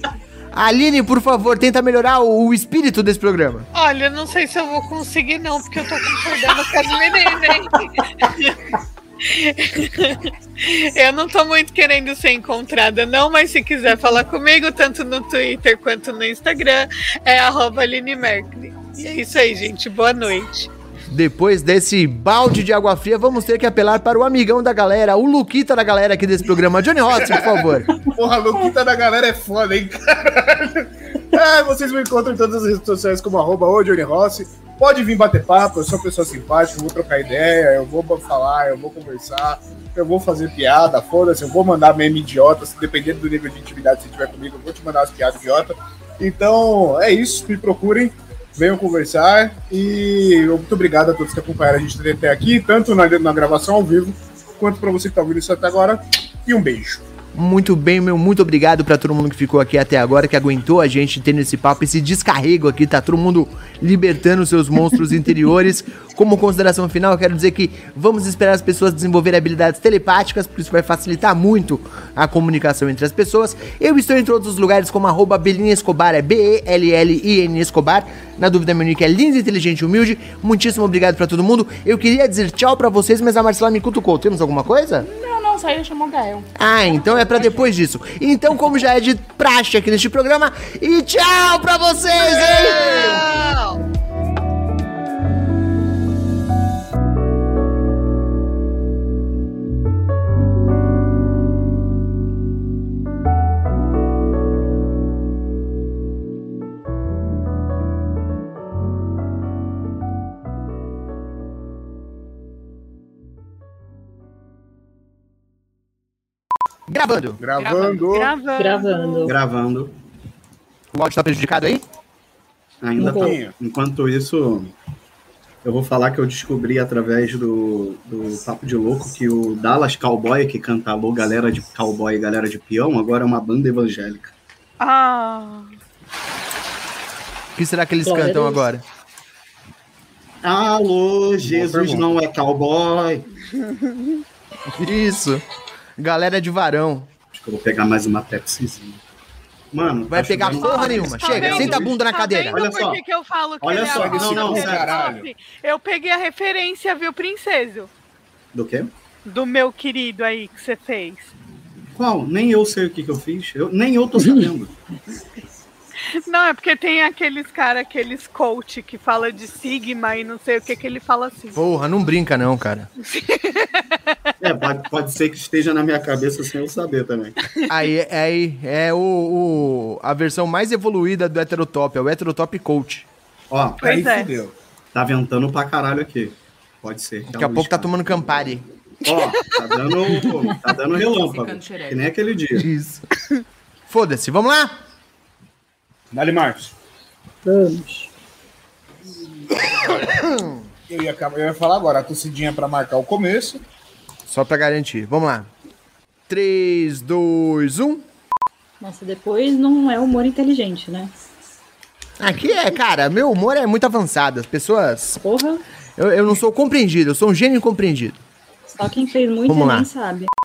Aline, por favor, tenta melhorar o, o espírito desse programa. Olha, eu não sei se eu vou conseguir, não, porque eu tô concordando com as meninas, hein? (laughs) Eu não tô muito querendo ser encontrada, não, mas se quiser falar comigo, tanto no Twitter quanto no Instagram, é arroba Aline Mercury. E é isso aí, gente. Boa noite. Depois desse balde de água fria, vamos ter que apelar para o amigão da galera, o Luquita da galera aqui desse programa. Johnny Rossi, por favor. Porra, Luquita da galera é foda, hein, caralho. Ah, (laughs) vocês me encontram em todas as redes sociais como arroba Rossi. Pode vir bater papo, eu sou uma pessoa simpática, eu vou trocar ideia, eu vou falar, eu vou conversar, eu vou fazer piada, foda-se, eu vou mandar meme idiota, se dependendo do nível de intimidade que você tiver comigo, eu vou te mandar umas piadas idiota. Então, é isso, me procurem, venham conversar e muito obrigado a todos que acompanharam a gente até aqui, tanto na, na gravação ao vivo, quanto para você que tá ouvindo isso até agora. E um beijo. Muito bem, meu muito obrigado pra todo mundo que ficou aqui até agora, que aguentou a gente tendo esse papo, esse descarrego aqui, tá todo mundo libertando seus monstros interiores. Como consideração final, eu quero dizer que vamos esperar as pessoas desenvolverem habilidades telepáticas, porque isso vai facilitar muito a comunicação entre as pessoas. Eu estou em todos os lugares como arroba Belinha Escobar, é B-E-L-L-I-N Escobar. Na dúvida, meu nick é linda, inteligente humilde. Muitíssimo obrigado pra todo mundo. Eu queria dizer tchau pra vocês, mas a Marcela me cutucou. Temos alguma coisa? Não, não, saiu chamou o Gael. Ah, então é pra depois disso. Então, como já é de praxe aqui neste programa, e tchau pra vocês, hein? Gravando. Gravando. Gravando. Gravando. Gravando. O áudio tá prejudicado aí? Ainda tá. Enquanto isso, eu vou falar que eu descobri através do, do Papo de Louco que o Dallas Cowboy, que canta Alô Galera de Cowboy e Galera de Peão, agora é uma banda evangélica. Ah, O que será que eles Glória cantam agora? Alô, Jesus não é cowboy. Isso. Galera de varão. Acho que eu vou pegar mais uma Pepsizinha. Mano, Vai tá pegar chovendo. porra nenhuma. Tá Chega, vendo? senta a bunda na tá cadeira. vendo Olha por só. que eu falo que Olha ele só, é não, não. Caralho. Eu peguei a referência, viu, princesa? Do quê? Do meu querido aí que você fez. Qual? Nem eu sei o que, que eu fiz. Eu, nem eu tô sabendo. (laughs) Não, é porque tem aqueles cara, aqueles coach que fala de Sigma e não sei o que que ele fala assim. Porra, não brinca não, cara. (laughs) é, pode, pode ser que esteja na minha cabeça sem eu saber também. Aí, aí é o, o- a versão mais evoluída do Heterotop, é o Heterotop Coach. Ó, Pois Aí é. fudeu. tá ventando pra caralho aqui. Pode ser. Daqui a pouco tá tomando Campari. Ó, tá dando, tá dando relâmpago. Que nem aquele dia. Isso. Foda-se, vamos lá? Dali, Marcos. Vamos. Eu ia, acabar- eu ia falar agora, a tossidinha pra marcar o começo. Só pra garantir. Vamos lá. 3, 2, 1. Nossa, depois não é humor inteligente, né? Aqui é, cara, meu humor é muito avançado. As pessoas. Porra, Eu, eu não sou compreendido, eu sou um gênio incompreendido. só quem fez muito Vamos lá. nem sabe.